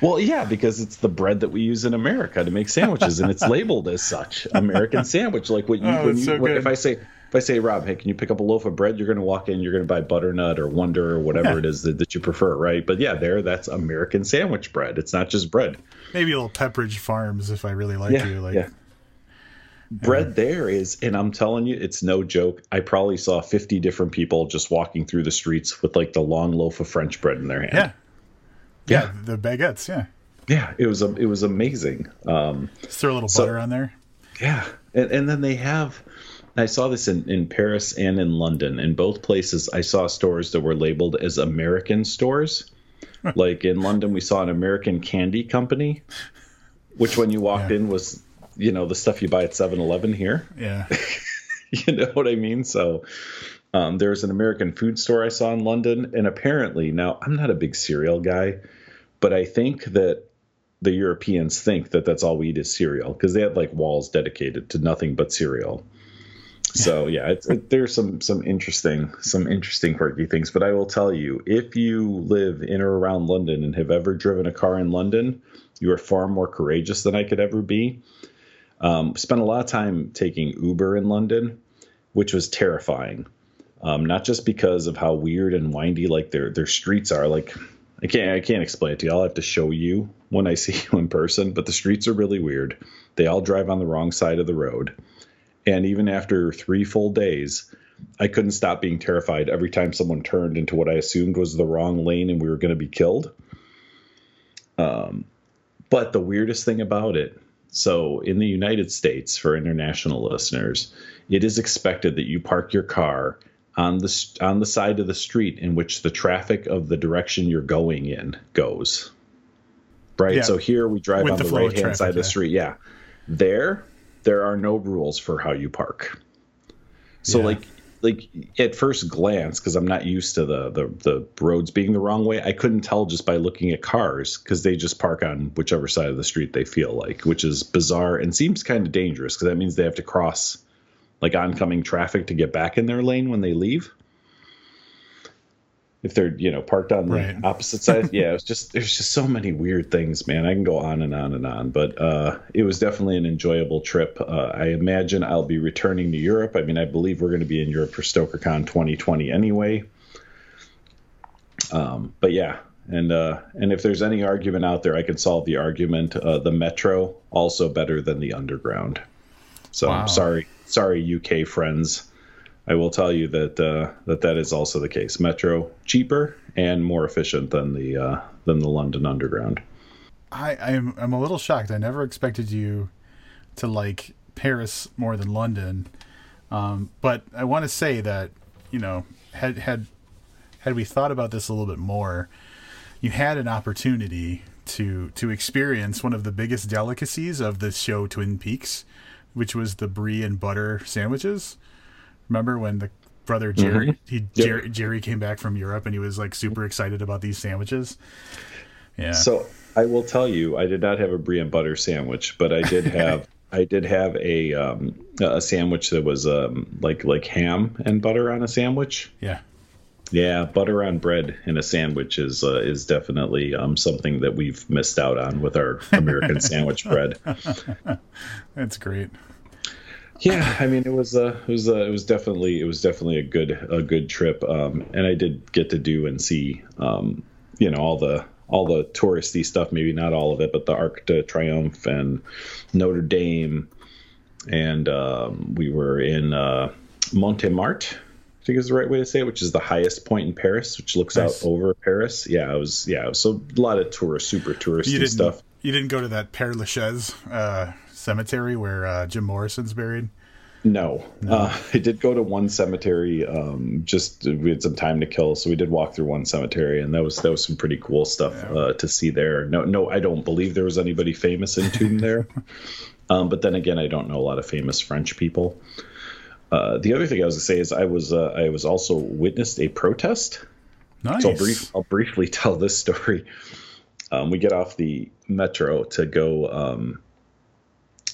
Speaker 2: Well, yeah, because it's the bread that we use in America to make sandwiches, and it's labeled as such, American sandwich. Like what you, oh, when you, so if I say if I say, Rob, hey, can you pick up a loaf of bread? You're going to walk in, you're going to buy butternut or Wonder or whatever yeah. it is that, that you prefer, right? But yeah, there, that's American sandwich bread. It's not just bread.
Speaker 1: Maybe a little Pepperidge Farms if I really like yeah, you. Like, yeah.
Speaker 2: Bread there is, and I'm telling you, it's no joke. I probably saw 50 different people just walking through the streets with like the long loaf of French bread in their hand.
Speaker 1: Yeah. Yeah. yeah the baguettes. Yeah.
Speaker 2: Yeah. It was, a, it was amazing. Um,
Speaker 1: just throw a little so, butter on there.
Speaker 2: Yeah. And, and then they have, I saw this in, in Paris and in London. In both places, I saw stores that were labeled as American stores. like in London, we saw an American candy company, which when you walked yeah. in was, you know, the stuff you buy at 7 Eleven here.
Speaker 1: Yeah.
Speaker 2: you know what I mean? So, Um, there's an American food store I saw in London, and apparently, now I'm not a big cereal guy, but I think that the Europeans think that that's all we eat is cereal because they had like walls dedicated to nothing but cereal. So yeah, it's, it, there's some some interesting some interesting quirky things. But I will tell you, if you live in or around London and have ever driven a car in London, you are far more courageous than I could ever be. Um, spent a lot of time taking Uber in London, which was terrifying. Um, not just because of how weird and windy like their their streets are. Like I can't I can't explain it to you. I'll have to show you when I see you in person. But the streets are really weird. They all drive on the wrong side of the road. And even after three full days, I couldn't stop being terrified every time someone turned into what I assumed was the wrong lane and we were going to be killed. Um, but the weirdest thing about it so in the United States, for international listeners, it is expected that you park your car on the on the side of the street in which the traffic of the direction you're going in goes. Right. Yeah. So here we drive With on the, the right hand side of the street. Yeah. There, there are no rules for how you park. So yeah. like like at first glance because i'm not used to the, the the roads being the wrong way i couldn't tell just by looking at cars because they just park on whichever side of the street they feel like which is bizarre and seems kind of dangerous because that means they have to cross like oncoming traffic to get back in their lane when they leave if they're you know parked on the right. opposite side. Yeah it's just there's just so many weird things man. I can go on and on and on but uh, it was definitely an enjoyable trip. Uh, i imagine i'll be returning to europe. I mean i believe we're going to be in europe for stokercon 2020 anyway. Um, but yeah and uh, and if there's any argument out there i can solve the argument. Uh, the metro also better than the underground. So wow. sorry sorry uk friends I will tell you that uh, that that is also the case. Metro cheaper and more efficient than the uh, than the London Underground.
Speaker 1: I I'm I'm a little shocked. I never expected you to like Paris more than London. Um, but I want to say that you know had had had we thought about this a little bit more, you had an opportunity to to experience one of the biggest delicacies of the show Twin Peaks, which was the brie and butter sandwiches. Remember when the brother Jerry mm-hmm. he yep. Jerry, Jerry came back from Europe and he was like super excited about these sandwiches.
Speaker 2: Yeah. So I will tell you, I did not have a brie and butter sandwich, but I did have I did have a um, a sandwich that was um, like like ham and butter on a sandwich.
Speaker 1: Yeah.
Speaker 2: Yeah, butter on bread in a sandwich is uh, is definitely um, something that we've missed out on with our American sandwich bread.
Speaker 1: That's great.
Speaker 2: Yeah, I mean it was uh, it was uh, it was definitely it was definitely a good a good trip, um, and I did get to do and see um, you know all the all the touristy stuff, maybe not all of it, but the Arc de Triomphe and Notre Dame, and um, we were in uh, Montmartre. I think is the right way to say it, which is the highest point in Paris, which looks nice. out over Paris. Yeah, it was. Yeah, it was so a lot of tourist, super touristy stuff.
Speaker 1: You didn't go to that Père Lachaise uh, cemetery where uh, Jim Morrison's buried?
Speaker 2: No, no. Uh, I did go to one cemetery. Um, just we had some time to kill, so we did walk through one cemetery, and that was that was some pretty cool stuff yeah. uh, to see there. No, no, I don't believe there was anybody famous entombed there. Um, but then again, I don't know a lot of famous French people. Uh, the other thing I was going to say is I was uh, I was also witnessed a protest.
Speaker 1: Nice.
Speaker 2: So I'll, brief, I'll briefly tell this story. Um, we get off the metro to go um,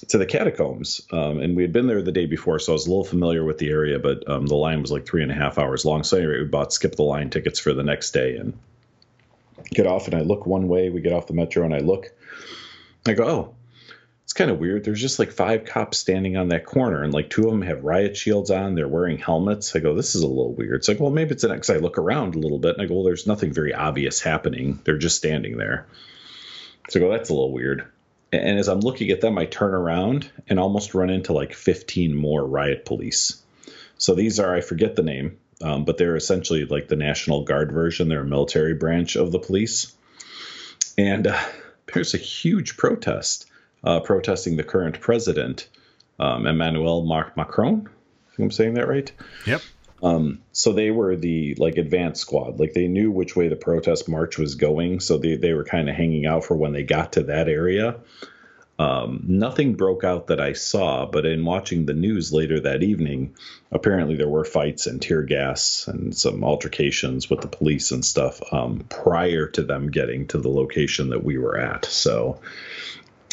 Speaker 2: to the catacombs, um, and we had been there the day before, so I was a little familiar with the area. But um, the line was like three and a half hours long. So anyway, we bought skip the line tickets for the next day and get off. And I look one way. We get off the metro, and I look. I go, oh, it's kind of weird. There's just like five cops standing on that corner, and like two of them have riot shields on. They're wearing helmets. I go, this is a little weird. It's like, well, maybe it's an Because I look around a little bit, and I go, well, there's nothing very obvious happening. They're just standing there. So I go, that's a little weird and as I'm looking at them, I turn around and almost run into like 15 more riot police. So these are, I forget the name, um, but they're essentially like the National Guard version. They're a military branch of the police. And uh, there's a huge protest uh, protesting the current president, um, Emmanuel Macron. I'm saying that right.
Speaker 1: Yep.
Speaker 2: Um, so they were the like advanced squad. Like they knew which way the protest march was going, so they they were kind of hanging out for when they got to that area. Um, nothing broke out that I saw, but in watching the news later that evening, apparently there were fights and tear gas and some altercations with the police and stuff um, prior to them getting to the location that we were at. So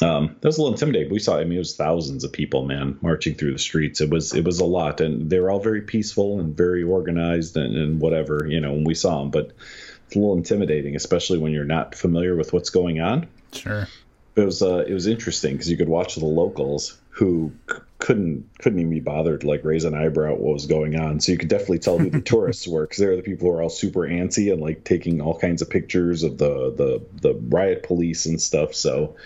Speaker 2: um, that was a little intimidating. We saw, I mean, it was thousands of people, man, marching through the streets. It was, it was a lot, and they were all very peaceful and very organized and, and whatever, you know, when we saw them. But it's a little intimidating, especially when you're not familiar with what's going on.
Speaker 1: Sure
Speaker 2: it was uh, it was interesting because you could watch the locals who c- couldn't couldn't even be bothered to like raise an eyebrow at what was going on. So you could definitely tell who the tourists were because they were the people who were all super antsy and like taking all kinds of pictures of the the the riot police and stuff. So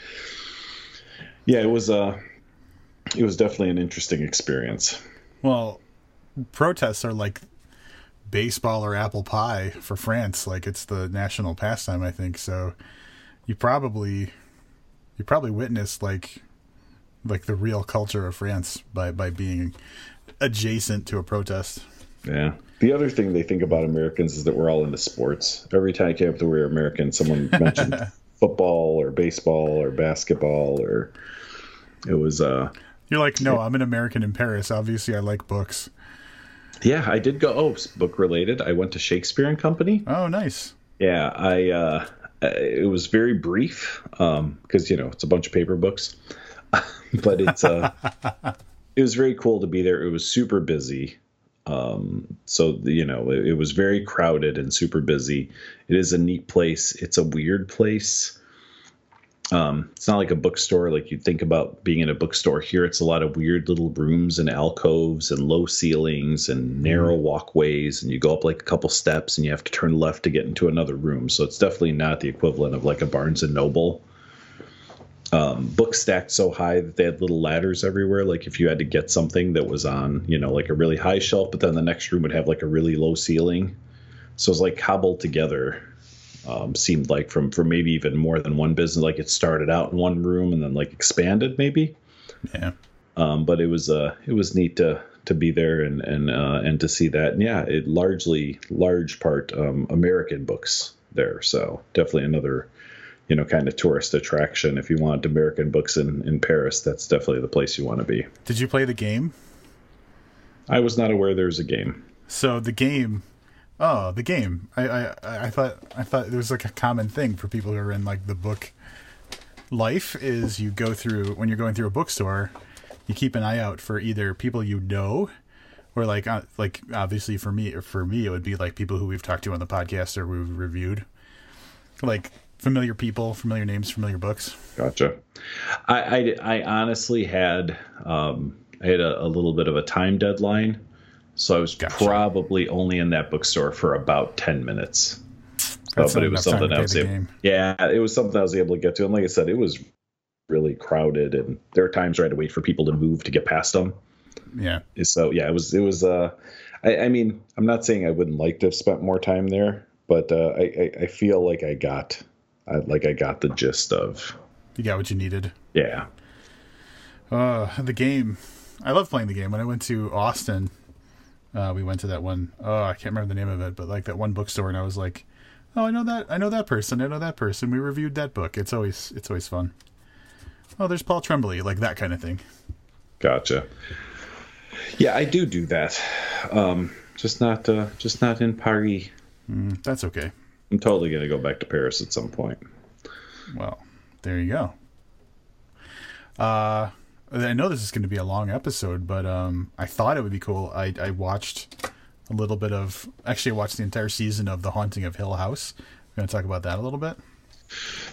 Speaker 2: yeah, it was uh it was definitely an interesting experience.
Speaker 1: Well, protests are like baseball or apple pie for France. Like it's the national pastime, I think. So you probably you probably witnessed like like the real culture of France by by being adjacent to a protest.
Speaker 2: Yeah. The other thing they think about Americans is that we're all into sports. Every time I came up to we're American, someone mentioned football or baseball or basketball or it was uh
Speaker 1: You're like, no, I'm an American in Paris. Obviously I like books.
Speaker 2: Yeah, I did go oh, book related. I went to Shakespeare and Company.
Speaker 1: Oh, nice.
Speaker 2: Yeah, I uh it was very brief um because you know it's a bunch of paper books, but it's uh, it was very cool to be there. It was super busy, um, so you know it, it, was very crowded and super busy. It is a neat place. It's a weird place. Um, it's not like a bookstore like you think about being in a bookstore here. It's a lot of weird little rooms and alcoves and low ceilings and narrow mm-hmm. walkways, and you go up like a couple steps and you have to turn left to get into another room. So it's definitely not the equivalent of like a Barnes and Noble. Um, books stacked so high that they had little ladders everywhere. Like if you had to get something that was on, you know, like a really high shelf, but then the next room would have like a really low ceiling. So it's like cobbled together um, seemed like from from maybe even more than one business. Like it started out in one room and then like expanded maybe.
Speaker 1: Yeah.
Speaker 2: Um, but it was uh it was neat to to be there and and uh, and to see that. And yeah, it largely large part um, American books there. So definitely another you know kind of tourist attraction. If you want American books in in Paris, that's definitely the place you want to be.
Speaker 1: Did you play the game?
Speaker 2: I was not aware there was a game.
Speaker 1: So the game Oh, the game. I, I I thought I thought there was like a common thing for people who are in like the book life is you go through when you're going through a bookstore, you keep an eye out for either people you know or like uh, like obviously for me for me it would be like people who we've talked to on the podcast or we've reviewed like familiar people familiar names familiar books
Speaker 2: gotcha i i, I honestly had um i had a, a little bit of a time deadline so I was gotcha. probably only in that bookstore for about 10 minutes. Uh, but it was something I was able, yeah, it was something I was able to get to. And like I said, it was really crowded and there are times where I had to wait for people to move to get past them.
Speaker 1: Yeah.
Speaker 2: So yeah, it was, it was, uh, I, I mean, I'm not saying I wouldn't like to have spent more time there, but, uh, I, I, I feel like I got, I, like I got the gist of,
Speaker 1: you got what you needed.
Speaker 2: Yeah.
Speaker 1: Uh, the game. I love playing the game. When I went to Austin, uh, we went to that one. Oh, I can't remember the name of it, but like that one bookstore, and I was like, "Oh, I know that. I know that person. I know that person. We reviewed that book. It's always it's always fun." Oh, there's Paul Tremblay, like that kind of thing.
Speaker 2: Gotcha. Yeah, I do do that. Um, just not uh, just not in Paris.
Speaker 1: Mm, that's okay.
Speaker 2: I'm totally gonna go back to Paris at some point.
Speaker 1: Well, there you go. Uh, I know this is going to be a long episode, but um, I thought it would be cool. I, I watched a little bit of, actually, I watched the entire season of The Haunting of Hill House. We're going to talk about that a little bit.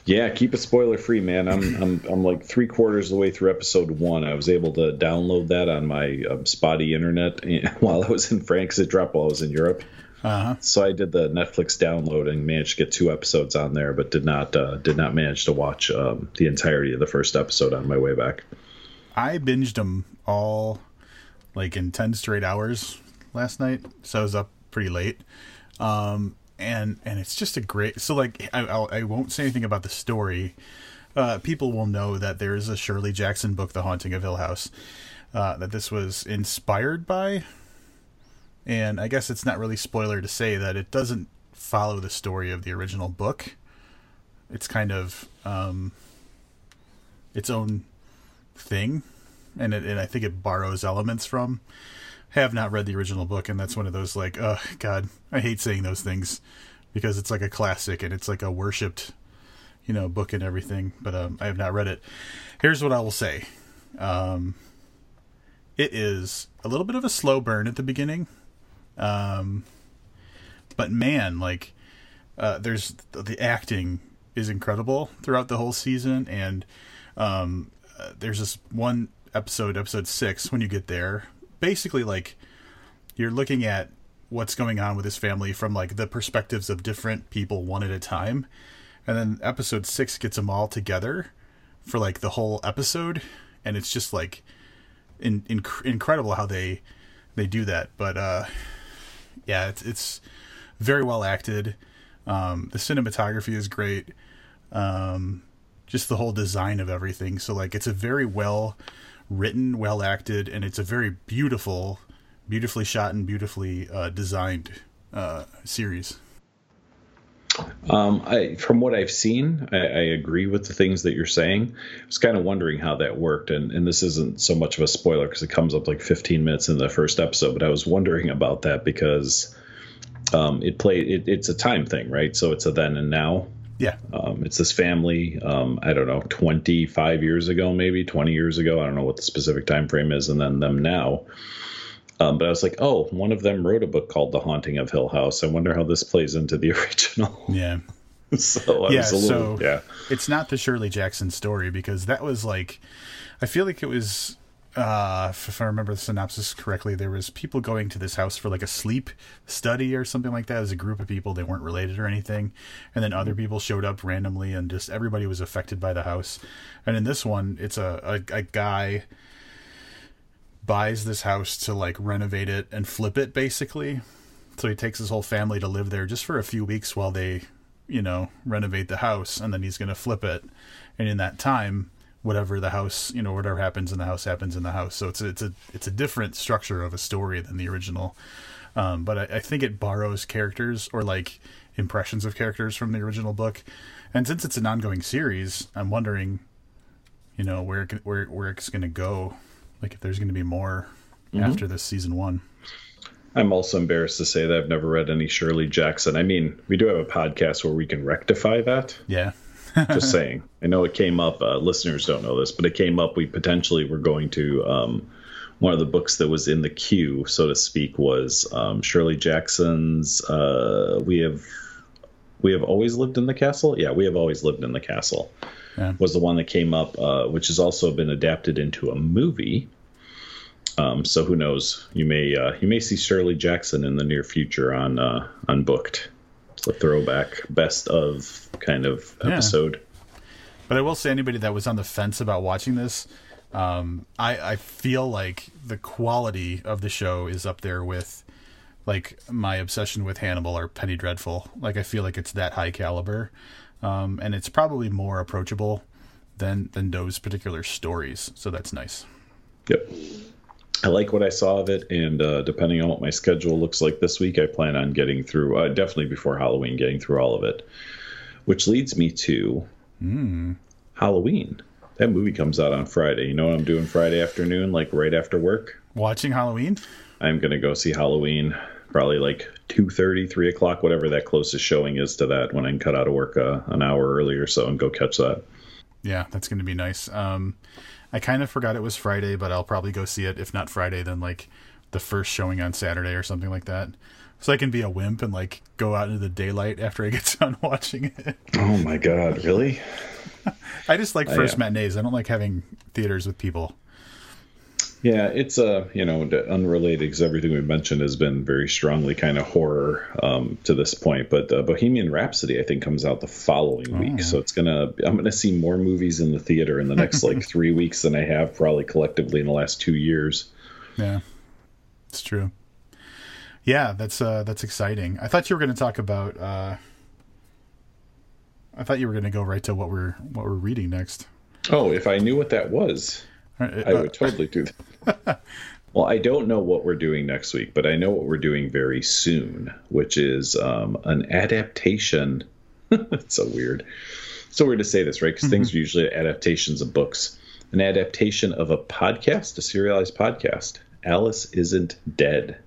Speaker 2: Yeah, keep it spoiler free, man. I'm I'm I'm like three quarters of the way through episode one. I was able to download that on my um, spotty internet while I was in France. It dropped while I was in Europe.
Speaker 1: Uh-huh.
Speaker 2: So I did the Netflix download and managed to get two episodes on there, but did not uh, did not manage to watch um, the entirety of the first episode on my way back.
Speaker 1: I binged them all like in 10 straight hours last night. So I was up pretty late. Um, and, and it's just a great, so like, I, I'll, I won't say anything about the story. Uh, people will know that there is a Shirley Jackson book, The Haunting of Hill House, uh, that this was inspired by. And I guess it's not really spoiler to say that it doesn't follow the story of the original book. It's kind of um, its own thing, and it, and I think it borrows elements from. I have not read the original book, and that's one of those like, oh God, I hate saying those things because it's like a classic and it's like a worshipped, you know, book and everything. But um, I have not read it. Here's what I will say. Um, it is a little bit of a slow burn at the beginning. Um, but man, like, uh, there's the acting is incredible throughout the whole season, and um, uh, there's this one episode, episode six, when you get there, basically like you're looking at what's going on with his family from like the perspectives of different people one at a time, and then episode six gets them all together for like the whole episode, and it's just like in, in, incredible how they they do that. But uh, yeah, it's it's very well acted. Um, the cinematography is great. Um, just the whole design of everything. So like it's a very well written, well acted, and it's a very beautiful, beautifully shot and beautifully uh, designed uh, series.
Speaker 2: Um, I, from what I've seen, I, I, agree with the things that you're saying. I was kind of wondering how that worked, and, and this isn't so much of a spoiler because it comes up like 15 minutes in the first episode. But I was wondering about that because um, it played. It, it's a time thing, right? So it's a then and now.
Speaker 1: Yeah.
Speaker 2: Um, it's this family. Um, I don't know, 25 years ago, maybe 20 years ago. I don't know what the specific time frame is, and then them now. Um, but I was like, oh, one of them wrote a book called The Haunting of Hill House. I wonder how this plays into the original.
Speaker 1: Yeah.
Speaker 2: so I
Speaker 1: yeah,
Speaker 2: little,
Speaker 1: so
Speaker 2: yeah.
Speaker 1: It's not the Shirley Jackson story because that was like, I feel like it was. Uh, if I remember the synopsis correctly, there was people going to this house for like a sleep study or something like that. As a group of people, they weren't related or anything, and then other people showed up randomly, and just everybody was affected by the house. And in this one, it's a, a, a guy buys this house to like renovate it and flip it basically. So he takes his whole family to live there just for a few weeks while they, you know, renovate the house and then he's going to flip it. And in that time, whatever the house, you know, whatever happens in the house happens in the house. So it's a, it's a it's a different structure of a story than the original. Um, but I, I think it borrows characters or like impressions of characters from the original book. And since it's an ongoing series, I'm wondering, you know, where where where it's going to go like if there's going to be more mm-hmm. after this season one.
Speaker 2: I'm also embarrassed to say that I've never read any Shirley Jackson. I mean, we do have a podcast where we can rectify that.
Speaker 1: Yeah.
Speaker 2: Just saying. I know it came up. Uh, listeners don't know this, but it came up. We potentially were going to. Um, one of the books that was in the queue, so to speak, was um, Shirley Jackson's. Uh, we have we have always lived in the castle. Yeah, we have always lived in the castle yeah. was the one that came up, uh, which has also been adapted into a movie. Um, so who knows? You may uh, you may see Shirley Jackson in the near future on uh, Unbooked. It's a throwback, best of kind of episode. Yeah.
Speaker 1: But I will say, anybody that was on the fence about watching this, um, I, I feel like the quality of the show is up there with like my obsession with Hannibal or Penny Dreadful. Like I feel like it's that high caliber um, and it's probably more approachable than than those particular stories. So that's nice.
Speaker 2: Yep. I like what I saw of it, and uh, depending on what my schedule looks like this week, I plan on getting through uh, definitely before Halloween, getting through all of it. Which leads me to
Speaker 1: mm.
Speaker 2: Halloween. That movie comes out on Friday. You know what I'm doing Friday afternoon, like right after work?
Speaker 1: Watching Halloween.
Speaker 2: I'm gonna go see Halloween probably like 2.30 3 o'clock whatever that closest showing is to that when i can cut out of work uh, an hour earlier or so and go catch that.
Speaker 1: Yeah that's going to be nice. Um, i kind of forgot it was friday but i'll probably go see it if not friday then like the first showing on saturday or something like that. So i can be a wimp and like go out into the daylight after i get done watching it.
Speaker 2: Oh my god really?
Speaker 1: I just like first uh, matinees. I don't like having theaters with people
Speaker 2: yeah, it's a uh, you know unrelated because everything we mentioned has been very strongly kind of horror um, to this point. But uh, Bohemian Rhapsody, I think, comes out the following oh. week, so it's gonna I'm gonna see more movies in the theater in the next like three weeks than I have probably collectively in the last two years.
Speaker 1: Yeah, it's true. Yeah, that's uh, that's exciting. I thought you were going to talk about. Uh, I thought you were going to go right to what we're what we're reading next.
Speaker 2: Oh, if I knew what that was. I would totally do that. well, I don't know what we're doing next week, but I know what we're doing very soon, which is um, an adaptation. it's so weird. So weird to say this, right? Because mm-hmm. things are usually adaptations of books. an adaptation of a podcast, a serialized podcast. Alice isn't dead.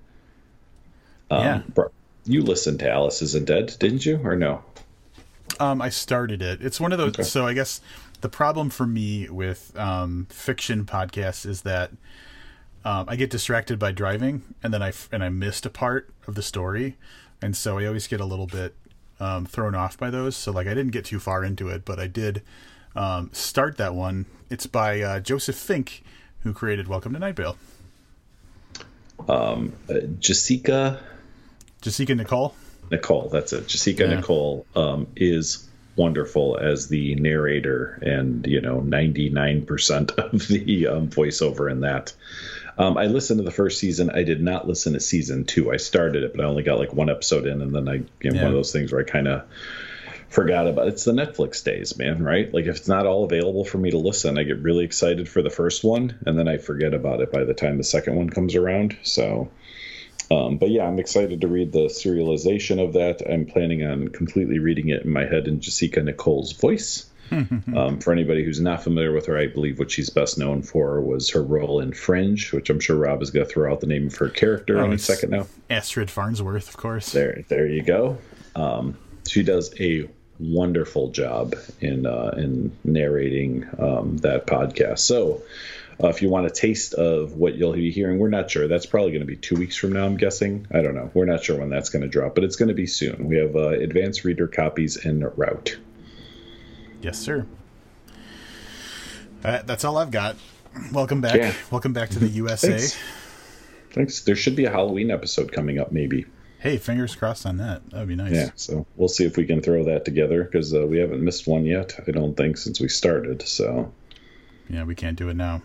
Speaker 2: Um,
Speaker 1: Yeah.
Speaker 2: bro- You listened to Alice Isn't Dead, didn't you, or no?
Speaker 1: Um, I started it. It's one of those.
Speaker 2: Okay.
Speaker 1: So I guess the problem for me with um, fiction podcasts is that um, I get distracted by driving, and then I f- and I missed a part of the story, and so I always get a little bit um, thrown off by those. So like I didn't get too far into it, but I did um, start that one. It's by uh, Joseph Fink, who created Welcome to Night Vale.
Speaker 2: Uh, Jasika
Speaker 1: Jasika Nicole.
Speaker 2: Nicole, that's it. Jasika
Speaker 1: Yeah.
Speaker 2: Nicole um, is wonderful as the narrator and, you know, 99% of the um, voiceover in that. Um, I listened to the first season. I did not listen to season two. I started it, but I only got like one episode in, and then I, you know,
Speaker 1: Yeah.
Speaker 2: one of those things where I kind of forgot about. it. It's the Netflix days, man. Right? Like if it's not all available for me to listen, I get really excited for the first one, and then I forget about it by the time the second one comes around. So, um, but yeah, I'm excited to read the serialization of that. I'm planning on completely reading it in my head in Jasika Nicole's voice. um, for anybody who's not familiar with her, I believe what she's best known for was her role in Fringe, which I'm sure Rob is going to throw out the name of her character
Speaker 1: Oh,
Speaker 2: any
Speaker 1: it's-
Speaker 2: second now.
Speaker 1: Astrid Farnsworth, of course.
Speaker 2: There, there you go. Um, she does a wonderful job in uh, in narrating um, that podcast. So, uh, if you want a taste of what you'll be hearing, we're not sure. That's probably going to be two weeks from now. I'm guessing. I don't know. We're not sure when that's going to drop, but it's going to be soon. We have uh, advanced reader copies in route.
Speaker 1: Yes, sir. Uh, that's all I've got. Welcome back.
Speaker 2: Yeah.
Speaker 1: Welcome back to the USA.
Speaker 2: Thanks. Thanks. There should be a Halloween episode coming up, maybe.
Speaker 1: Hey, fingers crossed on that. That would be nice.
Speaker 2: Yeah. So we'll see if we can throw that together because uh, we haven't missed one yet. I don't think since we started. So.
Speaker 1: Yeah, we can't do it now.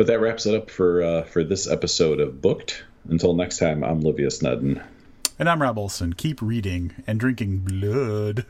Speaker 2: But that wraps it up for uh, for this episode of Booked. Until next time, I'm Livius Nedin.
Speaker 1: And I'm Rob Olson. Keep reading and drinking blood.